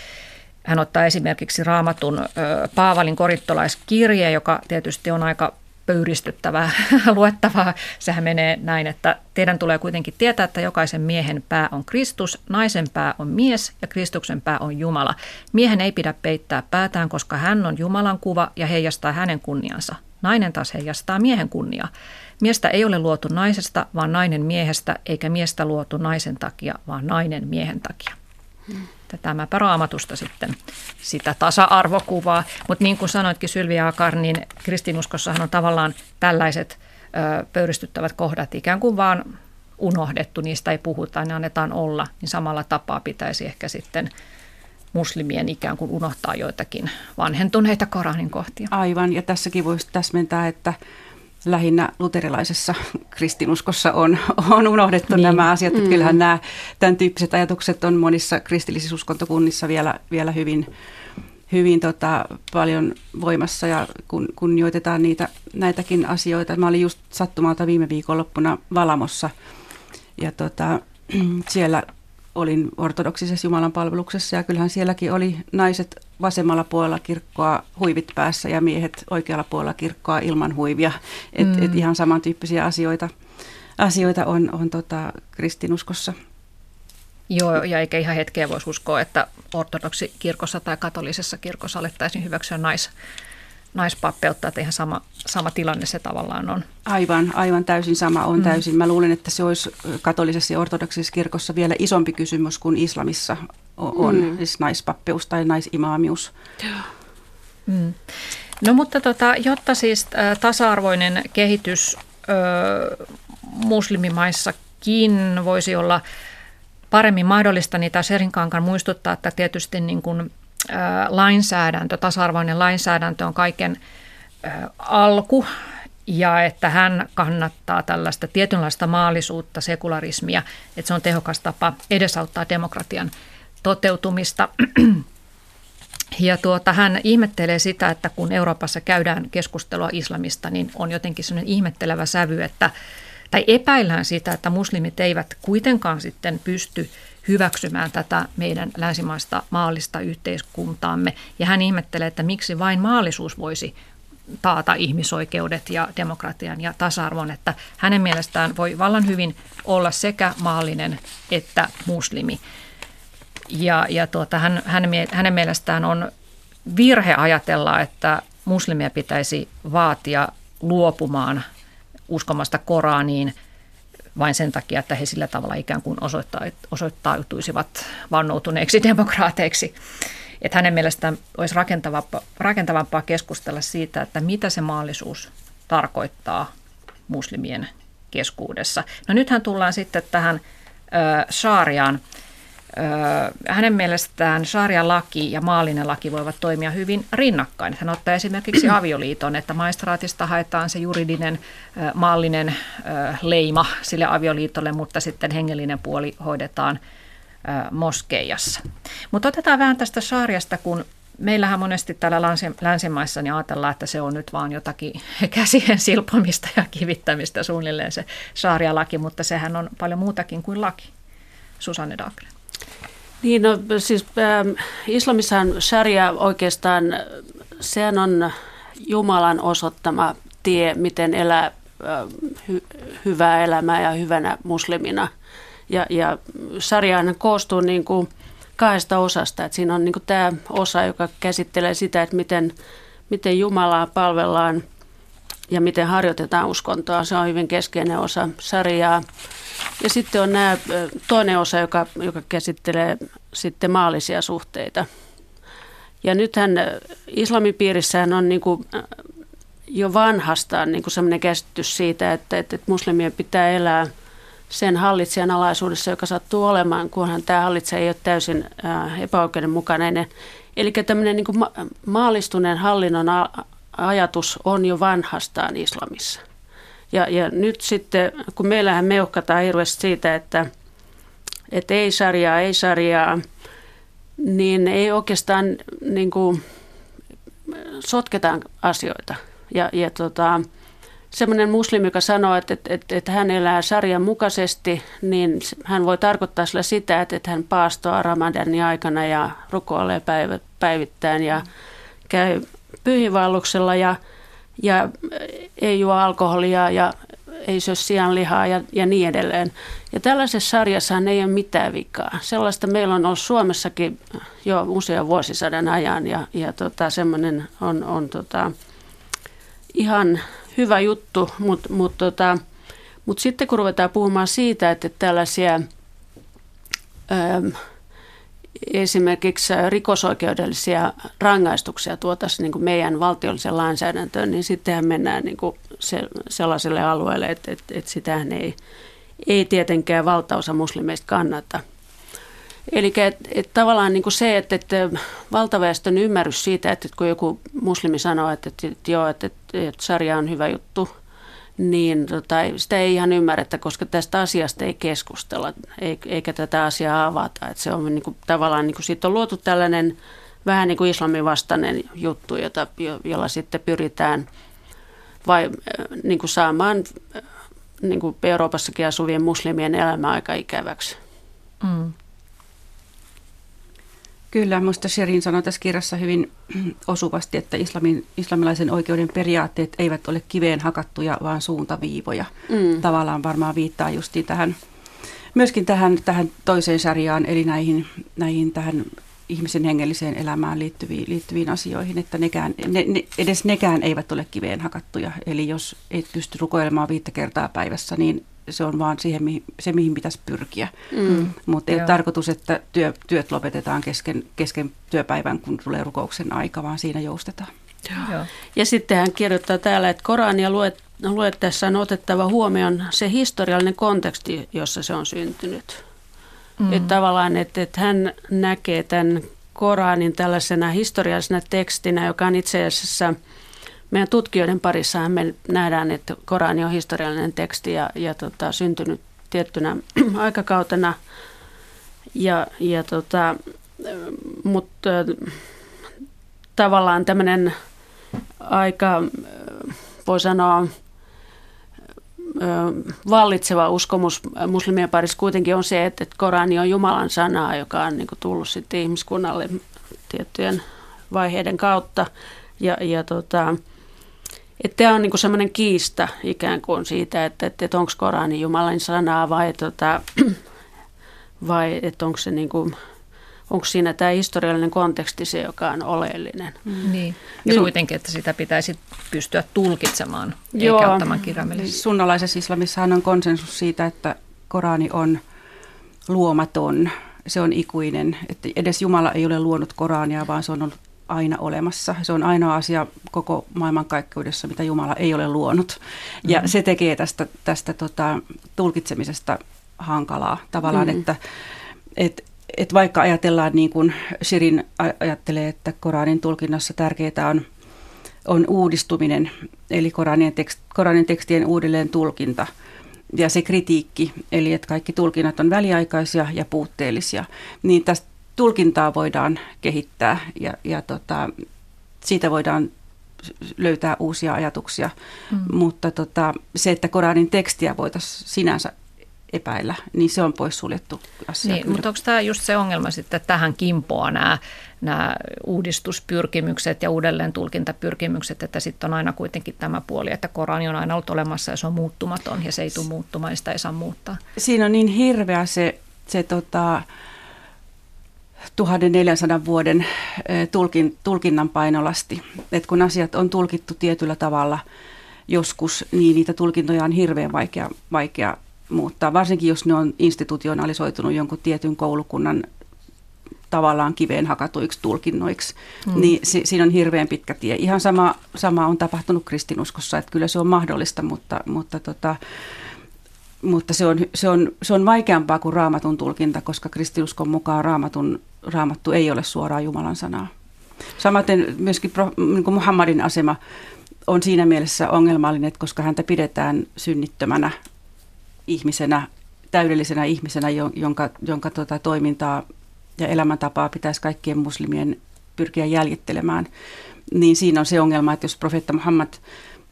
Hän ottaa esimerkiksi raamatun Paavalin korittolaiskirje, joka tietysti on aika pöyristyttävää luettavaa. Sehän menee näin, että teidän tulee kuitenkin tietää, että jokaisen miehen pää on Kristus, naisen pää on mies ja Kristuksen pää on Jumala. Miehen ei pidä peittää päätään, koska hän on Jumalan kuva ja heijastaa hänen kunniansa. Nainen taas heijastaa miehen kunniaa. Miestä ei ole luotu naisesta, vaan nainen miehestä, eikä miestä luotu naisen takia, vaan nainen miehen takia. Hmm tämäpä raamatusta sitten sitä tasa-arvokuvaa. Mutta niin kuin sanoitkin Sylvia Akar, niin kristinuskossahan on tavallaan tällaiset ö, pöyristyttävät kohdat ikään kuin vaan unohdettu, niistä ei puhuta, ne annetaan olla, niin samalla tapaa pitäisi ehkä sitten muslimien ikään kuin unohtaa joitakin vanhentuneita Koranin kohtia. Aivan, ja tässäkin voisi täsmentää, että lähinnä luterilaisessa kristinuskossa on, on unohdettu niin. nämä asiat. Mm. Kyllähän nämä tämän tyyppiset ajatukset on monissa kristillisissä uskontokunnissa vielä, vielä hyvin, hyvin tota, paljon voimassa ja kun, kunnioitetaan niitä, näitäkin asioita. Mä olin just sattumalta viime viikonloppuna Valamossa ja tota, siellä olin ortodoksisessa Jumalan palveluksessa ja kyllähän sielläkin oli naiset vasemmalla puolella kirkkoa huivit päässä ja miehet oikealla puolella kirkkoa ilman huivia. Et, mm. et ihan samantyyppisiä asioita, asioita on, on tota kristinuskossa. Joo, ja eikä ihan hetkeä voisi uskoa, että ortodoksi kirkossa tai katolisessa kirkossa alettaisiin hyväksyä nais, naispappeutta, että ihan sama, sama tilanne se tavallaan on. Aivan, aivan täysin sama on mm. täysin. Mä luulen, että se olisi katolisessa ja ortodoksisessa kirkossa vielä isompi kysymys kuin islamissa on, mm. siis naispappeus tai naisimaamius. Mm. No mutta tota, jotta siis tasa-arvoinen kehitys ö, muslimimaissakin voisi olla paremmin mahdollista, niin tämä Serinkankan muistuttaa, että tietysti niin kuin lainsäädäntö, tasa-arvoinen lainsäädäntö on kaiken alku ja että hän kannattaa tällaista tietynlaista maallisuutta, sekularismia, että se on tehokas tapa edesauttaa demokratian toteutumista. Ja tuota, hän ihmettelee sitä, että kun Euroopassa käydään keskustelua islamista, niin on jotenkin sellainen ihmettelevä sävy, että, tai epäillään sitä, että muslimit eivät kuitenkaan sitten pysty hyväksymään tätä meidän länsimaista maallista yhteiskuntaamme. Ja hän ihmettelee, että miksi vain maallisuus voisi taata ihmisoikeudet ja demokratian ja tasa-arvon, että hänen mielestään voi vallan hyvin olla sekä maallinen että muslimi. Ja, ja tuota, hän, hänen, hänen mielestään on virhe ajatella, että muslimia pitäisi vaatia luopumaan uskomasta Koraniin – vain sen takia, että he sillä tavalla ikään kuin osoittautuisivat vannoutuneeksi demokraateiksi. Että hänen mielestään olisi rakentavampaa, rakentavampaa keskustella siitä, että mitä se maallisuus tarkoittaa muslimien keskuudessa. No nythän tullaan sitten tähän äh, Shaariaan hänen mielestään sharia-laki ja maallinen laki voivat toimia hyvin rinnakkain. Hän ottaa esimerkiksi avioliiton, että maistraatista haetaan se juridinen maallinen leima sille avioliitolle, mutta sitten hengellinen puoli hoidetaan moskeijassa. Mutta otetaan vähän tästä sarjasta, kun meillähän monesti täällä länsimaissa niin ajatellaan, että se on nyt vaan jotakin käsien silpomista ja kivittämistä suunnilleen se laki, mutta sehän on paljon muutakin kuin laki. Susanne Dahlgren. Niin, no siis äh, islamissahan sharia oikeastaan, sehän on Jumalan osoittama tie, miten elää äh, hy, hyvää elämää ja hyvänä muslimina. Ja, ja sharia koostuu niin kuin kahdesta osasta. että siinä on niin kuin tämä osa, joka käsittelee sitä, että miten, miten Jumalaa palvellaan ja miten harjoitetaan uskontoa. Se on hyvin keskeinen osa sarjaa. Ja sitten on nämä, toinen osa, joka, joka käsittelee sitten maallisia suhteita. Ja nythän islamin piirissään on niin kuin jo vanhastaan niin sellainen käsitys siitä, että, että, muslimien pitää elää sen hallitsijan alaisuudessa, joka sattuu olemaan, kunhan tämä hallitsija ei ole täysin epäoikeudenmukainen. Eli tämmöinen niin kuin hallinnon ajatus on jo vanhastaan islamissa. Ja, ja nyt sitten, kun meillähän meuhkataan hirveästi siitä, että, että ei sarjaa, ei sarjaa, niin ei oikeastaan niin kuin, sotketaan asioita. Ja, ja tota, semmoinen muslimi, joka sanoo, että, että, että, että hän elää sarjan mukaisesti, niin hän voi tarkoittaa sillä sitä, että, että hän paastoa Ramadanin aikana ja rukoilee päivittäin ja käy pyhiinvaelluksella ja, ja ei juo alkoholia ja ei syö sianlihaa ja, ja niin edelleen. Ja tällaisessa sarjassa ei ole mitään vikaa. Sellaista meillä on ollut Suomessakin jo usean vuosisadan ajan ja, ja tota, semmoinen on, on tota, ihan hyvä juttu, mutta mut, tota, mut sitten kun ruvetaan puhumaan siitä, että tällaisia... Öö, esimerkiksi rikosoikeudellisia rangaistuksia tuotaisiin niin meidän valtiollisen lainsäädäntöön, niin sittenhän mennään niin kuin se, sellaiselle alueelle, että, että, että sitähän ei, ei tietenkään valtaosa muslimeista kannata. Eli että, että tavallaan niin kuin se, että, että valtaväestön ymmärrys siitä, että kun joku muslimi sanoo, että, että, että joo, että, että, että sarja on hyvä juttu, niin tota, sitä ei ihan ymmärretä, koska tästä asiasta ei keskustella eikä tätä asiaa avata. Et se on niin kuin, tavallaan, niin kuin siitä on luotu tällainen vähän niin kuin islamin vastainen juttu, jota, jolla sitten pyritään vai, niin kuin saamaan niin kuin Euroopassakin asuvien muslimien elämä aika ikäväksi. Mm. Kyllä, minusta Sherin sanoi tässä kirjassa hyvin osuvasti, että islamin, islamilaisen oikeuden periaatteet eivät ole kiveen hakattuja, vaan suuntaviivoja. Mm. Tavallaan varmaan viittaa justiin tähän, myöskin tähän, tähän toiseen sarjaan, eli näihin, näihin tähän ihmisen hengelliseen elämään liittyviin, liittyviin asioihin, että nekään, ne, ne, edes nekään eivät ole kiveen hakattuja. Eli jos et pysty rukoilemaan viittä kertaa päivässä, niin se on vaan siihen, se mihin pitäisi pyrkiä. Mm. Mutta ei ole tarkoitus, että työ, työt lopetetaan kesken, kesken työpäivän, kun tulee rukouksen aika, vaan siinä joustetaan. Joo. Ja sitten hän kirjoittaa täällä, että Korania luet, luettaessa on otettava huomioon se historiallinen konteksti, jossa se on syntynyt. Mm. Että tavallaan, että, että hän näkee tämän Koranin tällaisena historiallisena tekstinä, joka on itse asiassa – meidän tutkijoiden parissa me nähdään, että Korani on historiallinen teksti ja, ja tota, syntynyt tiettynä aikakautena. Ja, ja tota, mutta tavallaan tämmöinen aika, voi sanoa, vallitseva uskomus muslimien parissa kuitenkin on se, että Korani on Jumalan sanaa, joka on niin tullut sitten ihmiskunnalle tiettyjen vaiheiden kautta. Ja, ja tota, että tämä on niinku semmoinen kiista ikään kuin siitä, että, että, että onko Korani Jumalan sanaa vai, tota, vai että onko se niinku, onko siinä tämä historiallinen konteksti se, joka on oleellinen. Mm. Niin. Ja niin. kuitenkin, että sitä pitäisi pystyä tulkitsemaan, Joo. eikä ottamaan kirjaimellisesti. Sunnalaisessa islamissahan on konsensus siitä, että Korani on luomaton, se on ikuinen. Että edes Jumala ei ole luonut Korania, vaan se on ollut aina olemassa. Se on ainoa asia koko maailmankaikkeudessa, mitä Jumala ei ole luonut. Ja mm-hmm. se tekee tästä, tästä tota, tulkitsemisesta hankalaa tavallaan, mm-hmm. että et, et vaikka ajatellaan niin kuin Shirin ajattelee, että Koranin tulkinnassa tärkeää on, on uudistuminen, eli Koranin, tekst, Koranin tekstien uudelleen tulkinta ja se kritiikki, eli että kaikki tulkinnat on väliaikaisia ja puutteellisia, niin tästä tulkintaa voidaan kehittää ja, ja tota, siitä voidaan löytää uusia ajatuksia, mm. mutta tota, se, että Koranin tekstiä voitaisiin sinänsä epäillä, niin se on poissuljettu asia. Niin, mutta onko tämä just se ongelma sitten, että tähän kimpoaa nämä, nämä uudistuspyrkimykset ja uudelleen tulkintapyrkimykset, että sitten on aina kuitenkin tämä puoli, että Korani on aina ollut olemassa ja se on muuttumaton ja se ei tule muuttumaan ja sitä ei saa muuttaa. Siinä on niin hirveä se, se tota, 1400 vuoden tulkin, tulkinnan painolasti. Et kun asiat on tulkittu tietyllä tavalla joskus, niin niitä tulkintoja on hirveän vaikea, vaikea muuttaa, varsinkin jos ne on institutionalisoitunut jonkun tietyn koulukunnan tavallaan kiveen hakatuiksi tulkinnoiksi, mm. niin si, siinä on hirveän pitkä tie. Ihan sama, sama on tapahtunut kristinuskossa, että kyllä se on mahdollista, mutta, mutta, tota, mutta se, on, se, on, se on vaikeampaa kuin raamatun tulkinta, koska kristinuskon mukaan raamatun, raamattu ei ole suoraan Jumalan sanaa. Samaten myöskin niin Muhammadin asema on siinä mielessä ongelmallinen, että koska häntä pidetään synnittömänä ihmisenä, täydellisenä ihmisenä, jonka, jonka tota, toimintaa ja elämäntapaa pitäisi kaikkien muslimien pyrkiä jäljittelemään, niin siinä on se ongelma, että jos profeetta Muhammad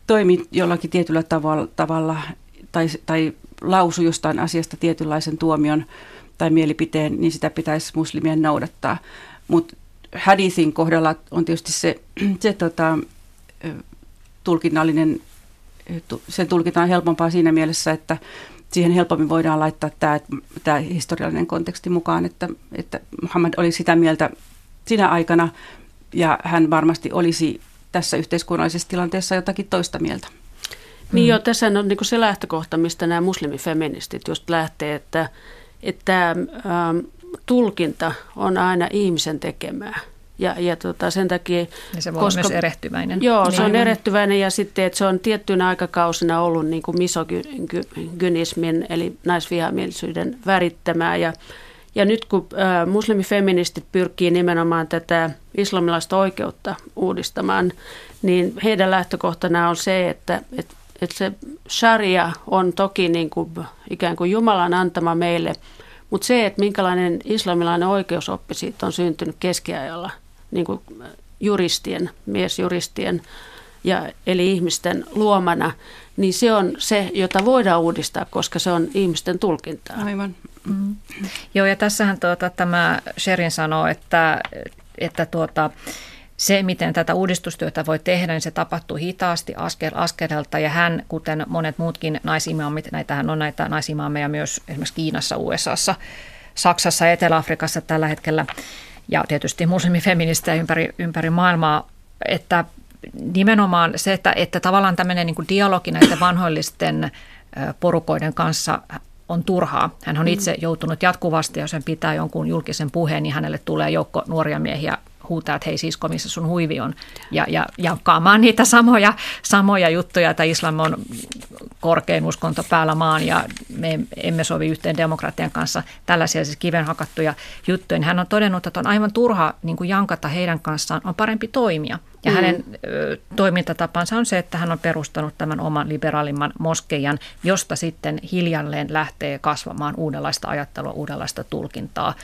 toimi jollakin tietyllä tavalla, tavalla tai, tai lausu jostain asiasta tietynlaisen tuomion tai mielipiteen, niin sitä pitäisi muslimien noudattaa. Mutta hadithin kohdalla on tietysti se, se tota, tulkinnallinen, sen tulkitaan helpompaa siinä mielessä, että siihen helpommin voidaan laittaa tämä, tämä historiallinen konteksti mukaan, että, että Muhammad oli sitä mieltä sinä aikana ja hän varmasti olisi tässä yhteiskunnallisessa tilanteessa jotakin toista mieltä. Niin mm. joo, tässä on niin se lähtökohta, mistä nämä muslimifeministit just lähtee, että, että ähm, tulkinta on aina ihmisen tekemää. Ja, ja tota, sen takia... Ja se voi koska, myös erehtyväinen. Joo, niin. se on erehtyväinen ja sitten, että se on tiettyinä aikakausina ollut niin kuin misogynismin eli naisvihamielisyyden värittämää. Ja, ja nyt kun äh, muslimifeministit pyrkii nimenomaan tätä islamilaista oikeutta uudistamaan, niin heidän lähtökohtana on se, että, että, että se sharia on toki niin kuin, ikään kuin Jumalan antama meille, mutta se, että minkälainen islamilainen oikeusoppi siitä on syntynyt keskiajalla – niin kuin juristien, miesjuristien ja, eli ihmisten luomana, niin se on se, jota voidaan uudistaa, koska se on ihmisten tulkintaa. Aivan. Mm. Joo, ja tässähän tuota, tämä Sherin sanoo, että, että tuota, se, miten tätä uudistustyötä voi tehdä, niin se tapahtuu hitaasti askel askelelta. Ja hän, kuten monet muutkin naisimaammit, näitähän on näitä naisimaameja myös esimerkiksi Kiinassa, USAssa, Saksassa ja Etelä-Afrikassa tällä hetkellä, ja tietysti muslimifeministejä ympäri, ympäri maailmaa, että nimenomaan se, että, että tavallaan tämmöinen niin dialogi näiden vanhoillisten porukoiden kanssa on turhaa. Hän on mm. itse joutunut jatkuvasti, jos hän pitää jonkun julkisen puheen, niin hänelle tulee joukko nuoria miehiä huutaa, että hei sisko, missä sun huivi on, ja, ja jankkaamaan niitä samoja, samoja juttuja, että islam on korkein uskonto päällä maan ja me emme sovi yhteen demokratian kanssa tällaisia siis kiven hakattuja juttuja. Hän on todennut, että on aivan turha niin kuin jankata heidän kanssaan, on parempi toimia. Ja mm. hänen ö, toimintatapansa on se, että hän on perustanut tämän oman liberaalimman moskeijan, josta sitten hiljalleen lähtee kasvamaan uudenlaista ajattelua, uudenlaista tulkintaa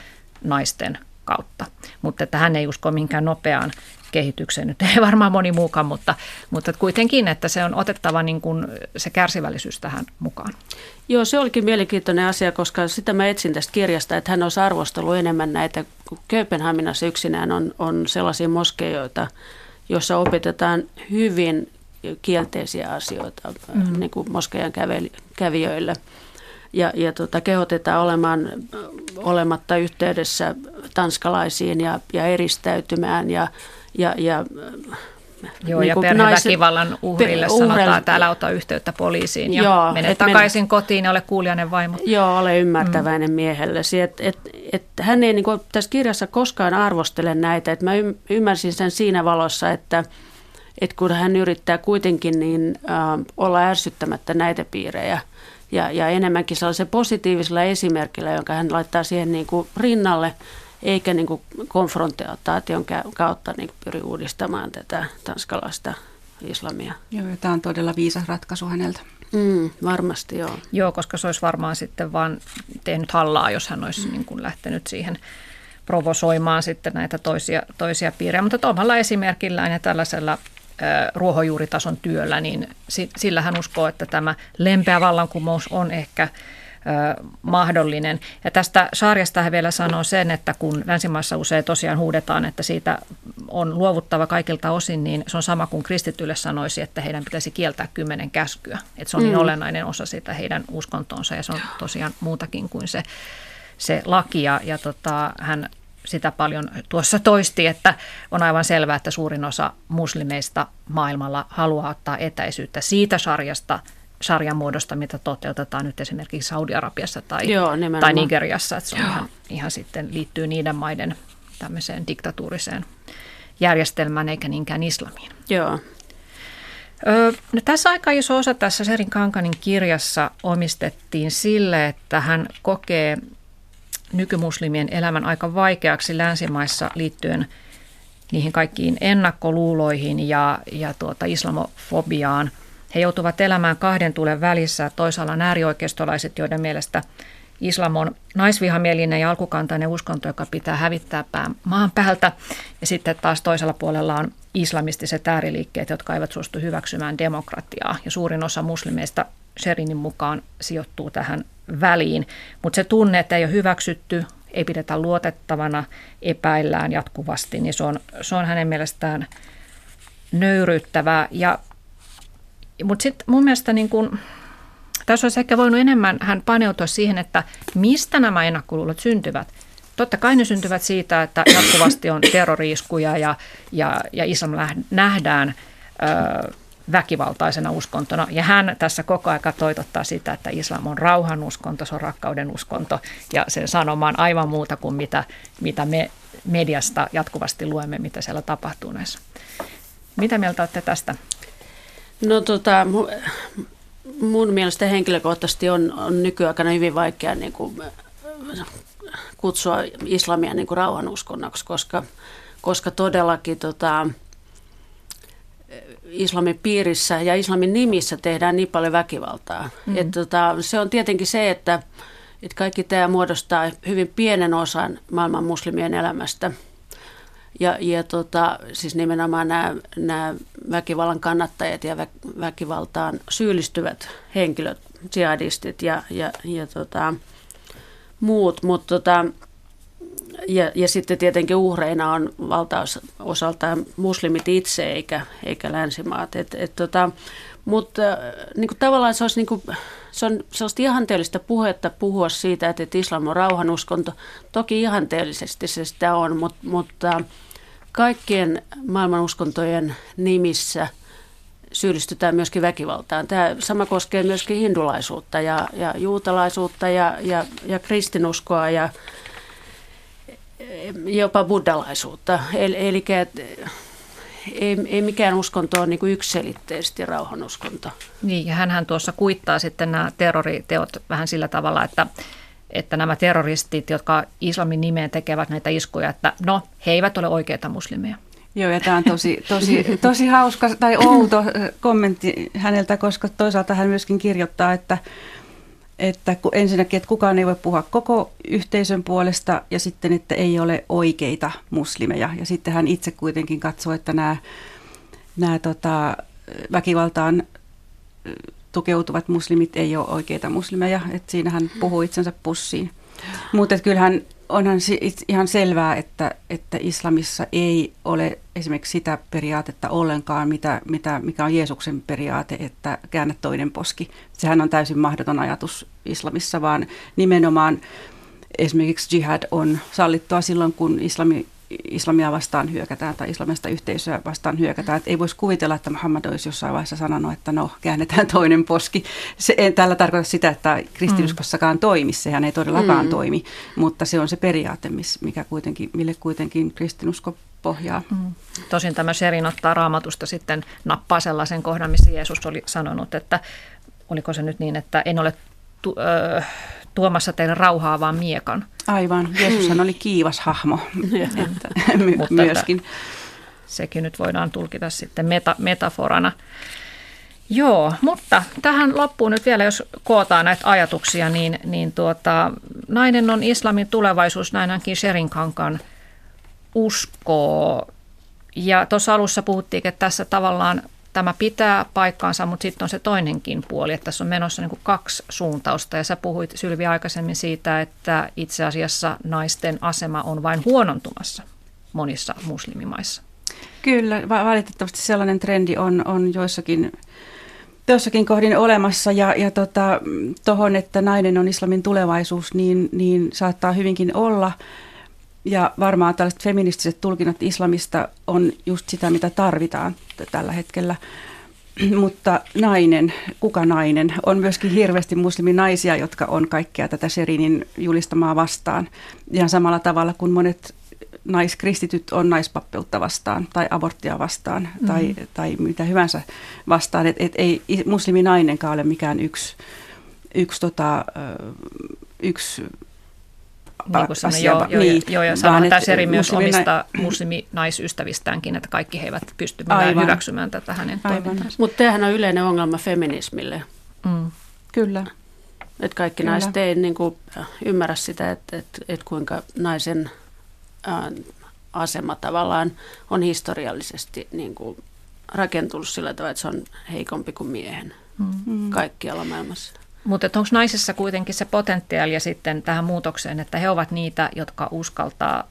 naisten kautta. Mutta että hän ei usko minkään nopeaan kehitykseen. Nyt ei varmaan moni muukaan, mutta, mutta kuitenkin, että se on otettava niin kuin se kärsivällisyys tähän mukaan. Joo, se olikin mielenkiintoinen asia, koska sitä mä etsin tästä kirjasta, että hän olisi arvostellut enemmän näitä, kun Kööpenhaminassa yksinään on, on sellaisia moskeijoita, joissa opetetaan hyvin kielteisiä asioita mm. niin kuin moskeijan kävijöille – ja, ja tota, kehotetaan olemaan olematta yhteydessä tanskalaisiin ja, ja eristäytymään ja, ja, ja Joo, niin ja perheväkivallan uhrille uhrel... sanotaan, että älä ota yhteyttä poliisiin ja Joo, mene takaisin mennä... kotiin ja ole kuulijainen vaimo. Joo, ole ymmärtäväinen mm. miehellesi. Et, et, et, hän ei niin kuin, tässä kirjassa koskaan arvostele näitä. Et mä ymmärsin sen siinä valossa, että et kun hän yrittää kuitenkin niin, äh, olla ärsyttämättä näitä piirejä – ja, ja enemmänkin sellaisen positiivisella esimerkillä, jonka hän laittaa siihen niin kuin rinnalle, eikä niin kuin konfrontaation kautta niin kuin pyri uudistamaan tätä tanskalaista islamia. Joo, ja tämä on todella viisas ratkaisu häneltä. Mm, varmasti joo. Joo, koska se olisi varmaan sitten vaan tehnyt hallaa, jos hän olisi mm. niin kuin lähtenyt siihen provosoimaan sitten näitä toisia, toisia piirejä. Mutta omalla esimerkillään ja tällaisella ruohonjuuritason työllä, niin sillä hän uskoo, että tämä lempeä vallankumous on ehkä mahdollinen. Ja tästä sarjasta hän vielä sanoo sen, että kun länsimaissa usein tosiaan huudetaan, että siitä on luovuttava kaikilta osin, niin se on sama kuin kristityille sanoisi, että heidän pitäisi kieltää kymmenen käskyä. Että se on niin mm. olennainen osa sitä heidän uskontoonsa ja se on tosiaan muutakin kuin se, se laki. Ja, ja tota, hän sitä paljon tuossa toisti, että on aivan selvää, että suurin osa muslimeista maailmalla haluaa ottaa etäisyyttä siitä sarjasta, sarjan muodosta, mitä toteutetaan nyt esimerkiksi Saudi-Arabiassa tai, Joo, tai Nigeriassa. Että se on ihan, ihan sitten liittyy niiden maiden tämmöiseen diktatuuriseen järjestelmään eikä niinkään islamiin. Joo. Öö, no tässä aika iso osa tässä Serin Kankanin kirjassa omistettiin sille, että hän kokee nykymuslimien elämän aika vaikeaksi länsimaissa liittyen niihin kaikkiin ennakkoluuloihin ja, ja tuota islamofobiaan. He joutuvat elämään kahden tulen välissä. Toisaalla on äärioikeistolaiset, joiden mielestä islam on naisvihamielinen ja alkukantainen uskonto, joka pitää hävittää pään maan päältä. Ja sitten taas toisella puolella on islamistiset ääriliikkeet, jotka eivät suostu hyväksymään demokratiaa. Ja suurin osa muslimeista Sherinin mukaan sijoittuu tähän väliin. Mutta se tunne, että ei ole hyväksytty, ei pidetä luotettavana, epäillään jatkuvasti, niin se on, se on hänen mielestään nöyryyttävää. Ja, mutta sitten mun mielestä niin kun, tässä olisi ehkä voinut enemmän hän paneutua siihen, että mistä nämä ennakkoluulot syntyvät. Totta kai ne syntyvät siitä, että jatkuvasti on terroriiskuja ja, ja, ja islam nähdään väkivaltaisena uskontona. Ja hän tässä koko aika toitottaa sitä, että islam on rauhan uskonto, se on rakkauden uskonto ja sen sanomaan aivan muuta kuin mitä, mitä me mediasta jatkuvasti luemme, mitä siellä tapahtuu näissä. Mitä mieltä olette tästä? No tota, mun mielestä henkilökohtaisesti on, on nykyaikana hyvin vaikea niin kuin, kutsua islamia niin kuin rauhanuskonnoksi, koska, koska todellakin tota, islamin piirissä ja islamin nimissä tehdään niin paljon väkivaltaa. Mm. Et, tota, se on tietenkin se, että, että kaikki tämä muodostaa hyvin pienen osan maailman muslimien elämästä. Ja, ja tota, siis nimenomaan nämä, nämä väkivallan kannattajat ja vä, väkivaltaan syyllistyvät henkilöt, jihadistit ja, ja, ja tota, muut. Mutta tota, ja, ja sitten tietenkin uhreina on valtaosaltaan muslimit itse eikä, eikä länsimaat. Et, et tota, mutta äh, niin kuin tavallaan se, olisi niin kuin, se on sellaista ihanteellista puhetta puhua siitä, että, että islam on rauhanuskonto. Toki ihanteellisesti se sitä on, mutta, mutta kaikkien maailmanuskontojen nimissä syyllistytään myöskin väkivaltaan. Tämä sama koskee myöskin hindulaisuutta ja, ja juutalaisuutta ja, ja, ja kristinuskoa ja, jopa buddhalaisuutta. Eli, eli ei, ei mikään uskonto ole niin yksiselitteisesti rauhanuskonto. Niin, ja hän tuossa kuittaa sitten nämä terroriteot vähän sillä tavalla, että, että nämä terroristit, jotka islamin nimeen tekevät näitä iskuja, että no, he eivät ole oikeita muslimeja. Joo, ja tämä on tosi, tosi, tosi hauska tai outo kommentti häneltä, koska toisaalta hän myöskin kirjoittaa, että että ensinnäkin, että kukaan ei voi puhua koko yhteisön puolesta ja sitten, että ei ole oikeita muslimeja. Ja sitten hän itse kuitenkin katsoo, että nämä, nämä tota, väkivaltaan tukeutuvat muslimit ei ole oikeita muslimeja. Että siinä hän puhuu itsensä pussiin. Mutta kyllähän onhan ihan selvää, että, että islamissa ei ole esimerkiksi sitä periaatetta ollenkaan, mitä, mitä, mikä on Jeesuksen periaate, että käännä toinen poski. Sehän on täysin mahdoton ajatus islamissa, vaan nimenomaan esimerkiksi jihad on sallittua silloin, kun islami islamia vastaan hyökätään tai islamista yhteisöä vastaan hyökätään. Et ei voisi kuvitella, että Muhammad olisi jossain vaiheessa sanonut, että no käännetään toinen poski. Se ei tällä tarkoita sitä, että kristinuskossakaan mm. toimi, sehän ei todellakaan mm. toimi, mutta se on se periaate, mikä kuitenkin, mille kuitenkin kristinusko pohjaa. Mm. Tosin tämä Sherin ottaa raamatusta sitten nappaa sellaisen kohdan, missä Jeesus oli sanonut, että oliko se nyt niin, että en ole tu- ö, tuomassa teille rauhaa, vaan miekan. Aivan, Jeesushan oli kiivas hahmo että, my- Mutta myöskin. Sekin nyt voidaan tulkita sitten meta- metaforana. Joo, mutta tähän loppuun nyt vielä, jos kootaan näitä ajatuksia, niin, niin tuota, nainen on islamin tulevaisuus, näin ainakin Sherin Kankan uskoo. Ja tuossa alussa puhuttiin, että tässä tavallaan tämä pitää paikkaansa, mutta sitten on se toinenkin puoli, että tässä on menossa niin kuin kaksi suuntausta. Ja sä puhuit Sylvi aikaisemmin siitä, että itse asiassa naisten asema on vain huonontumassa monissa muslimimaissa. Kyllä, valitettavasti sellainen trendi on, on joissakin, joissakin kohdin olemassa. Ja, ja tota, että nainen on islamin tulevaisuus, niin, niin saattaa hyvinkin olla – ja varmaan tällaiset feministiset tulkinnat islamista on just sitä, mitä tarvitaan tällä hetkellä. Mutta nainen, kuka nainen, on myöskin hirveästi musliminaisia, jotka on kaikkea tätä Serinin julistamaa vastaan. Ihan samalla tavalla kuin monet naiskristityt on naispappeutta vastaan tai aborttia vastaan mm-hmm. tai, tai mitä hyvänsä vastaan. Että et ei musliminainenkaan ole mikään yksi, yksi, tota, yksi niin asia. Joo, joo, niin, joo, ja sanotaan tämä Seri myös omista musliminaisystävistäänkin, että kaikki he eivät pysty hyväksymään tätä hänen toimintaansa. Mutta tämähän on yleinen ongelma feminismille. Mm. Kyllä. Että kaikki Kyllä. naiset ei niin kuin, ymmärrä sitä, että, että, että kuinka naisen ää, asema tavallaan on historiallisesti niin kuin, rakentunut sillä tavalla, että se on heikompi kuin miehen mm. kaikkialla maailmassa. Mutta onko naisessa kuitenkin se potentiaali sitten tähän muutokseen, että he ovat niitä, jotka uskaltaa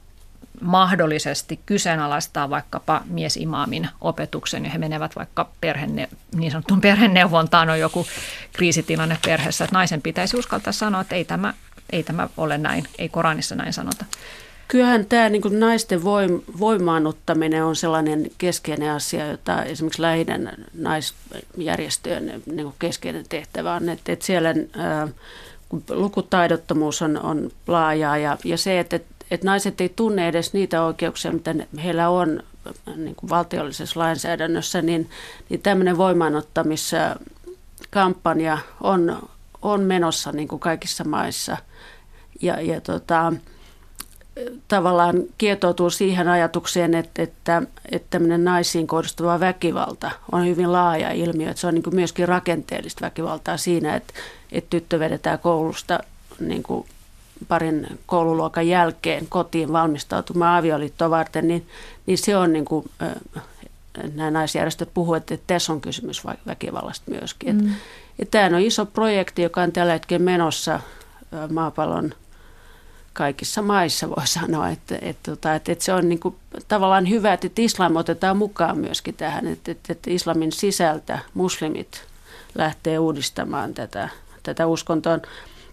mahdollisesti kyseenalaistaa vaikkapa miesimaamin opetuksen ja he menevät vaikka perhenne, niin sanottuun perheneuvontaan on joku kriisitilanne perheessä, että naisen pitäisi uskaltaa sanoa, että ei tämä, ei tämä ole näin, ei Koranissa näin sanota. Kyllähän tämä niin kuin naisten voim, voimaanottaminen on sellainen keskeinen asia, jota esimerkiksi lähidän naisjärjestöjen niin kuin keskeinen tehtävä on, että, että siellä ää, lukutaidottomuus on, on laajaa ja, ja se, että, että naiset ei tunne edes niitä oikeuksia, mitä heillä on niin kuin valtiollisessa lainsäädännössä, niin, niin tämmöinen voimaanottamiskampanja on, on menossa niin kuin kaikissa maissa. Ja, ja tota, tavallaan kietoutuu siihen ajatukseen, että, että, että tämmöinen naisiin kohdistuva väkivalta on hyvin laaja ilmiö. Että se on niin kuin myöskin rakenteellista väkivaltaa siinä, että, että tyttö vedetään koulusta niin kuin parin koululuokan jälkeen kotiin valmistautumaan avioliittoa varten, niin, niin se on niin kuin, nämä naisjärjestöt puhuvat, että tässä on kysymys väkivallasta myöskin. Mm. Tämä on iso projekti, joka on tällä hetkellä menossa maapallon kaikissa maissa voi sanoa, että, että, tota, että, että se on niin kuin, tavallaan hyvä, että islam otetaan mukaan myöskin tähän, että, että, että islamin sisältä muslimit lähtee uudistamaan tätä, tätä uskontoa.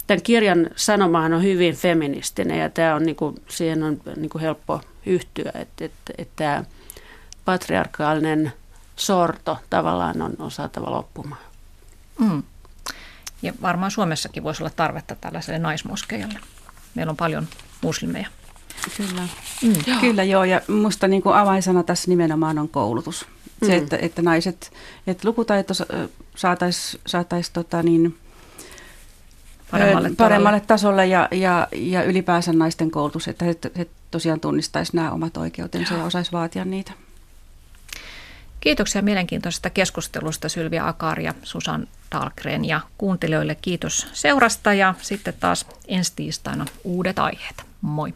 Tämän kirjan sanomahan on hyvin feministinen ja tämä on, niin kuin, siihen on niin kuin helppo yhtyä, että, että, että tämä patriarkaalinen sorto tavallaan on, on saatava loppumaan. Mm. Ja varmaan Suomessakin voisi olla tarvetta tällaiselle naismoskeijalle. Meillä on paljon muslimeja. Kyllä, mm. joo. Kyllä joo, ja minusta niin kuin avainsana tässä nimenomaan on koulutus. Se, mm. että, että naiset, että lukutaito saataisiin saatais, tota niin, paremmalle, paremmalle tasolle ja, ja, ja ylipäänsä naisten koulutus, että he, he tosiaan tunnistaisi nämä omat oikeutensa ja osaisi vaatia niitä. Kiitoksia mielenkiintoisesta keskustelusta Sylvia Akar ja Susan Dahlgren ja kuuntelijoille kiitos seurasta ja sitten taas ensi tiistaina uudet aiheet. Moi!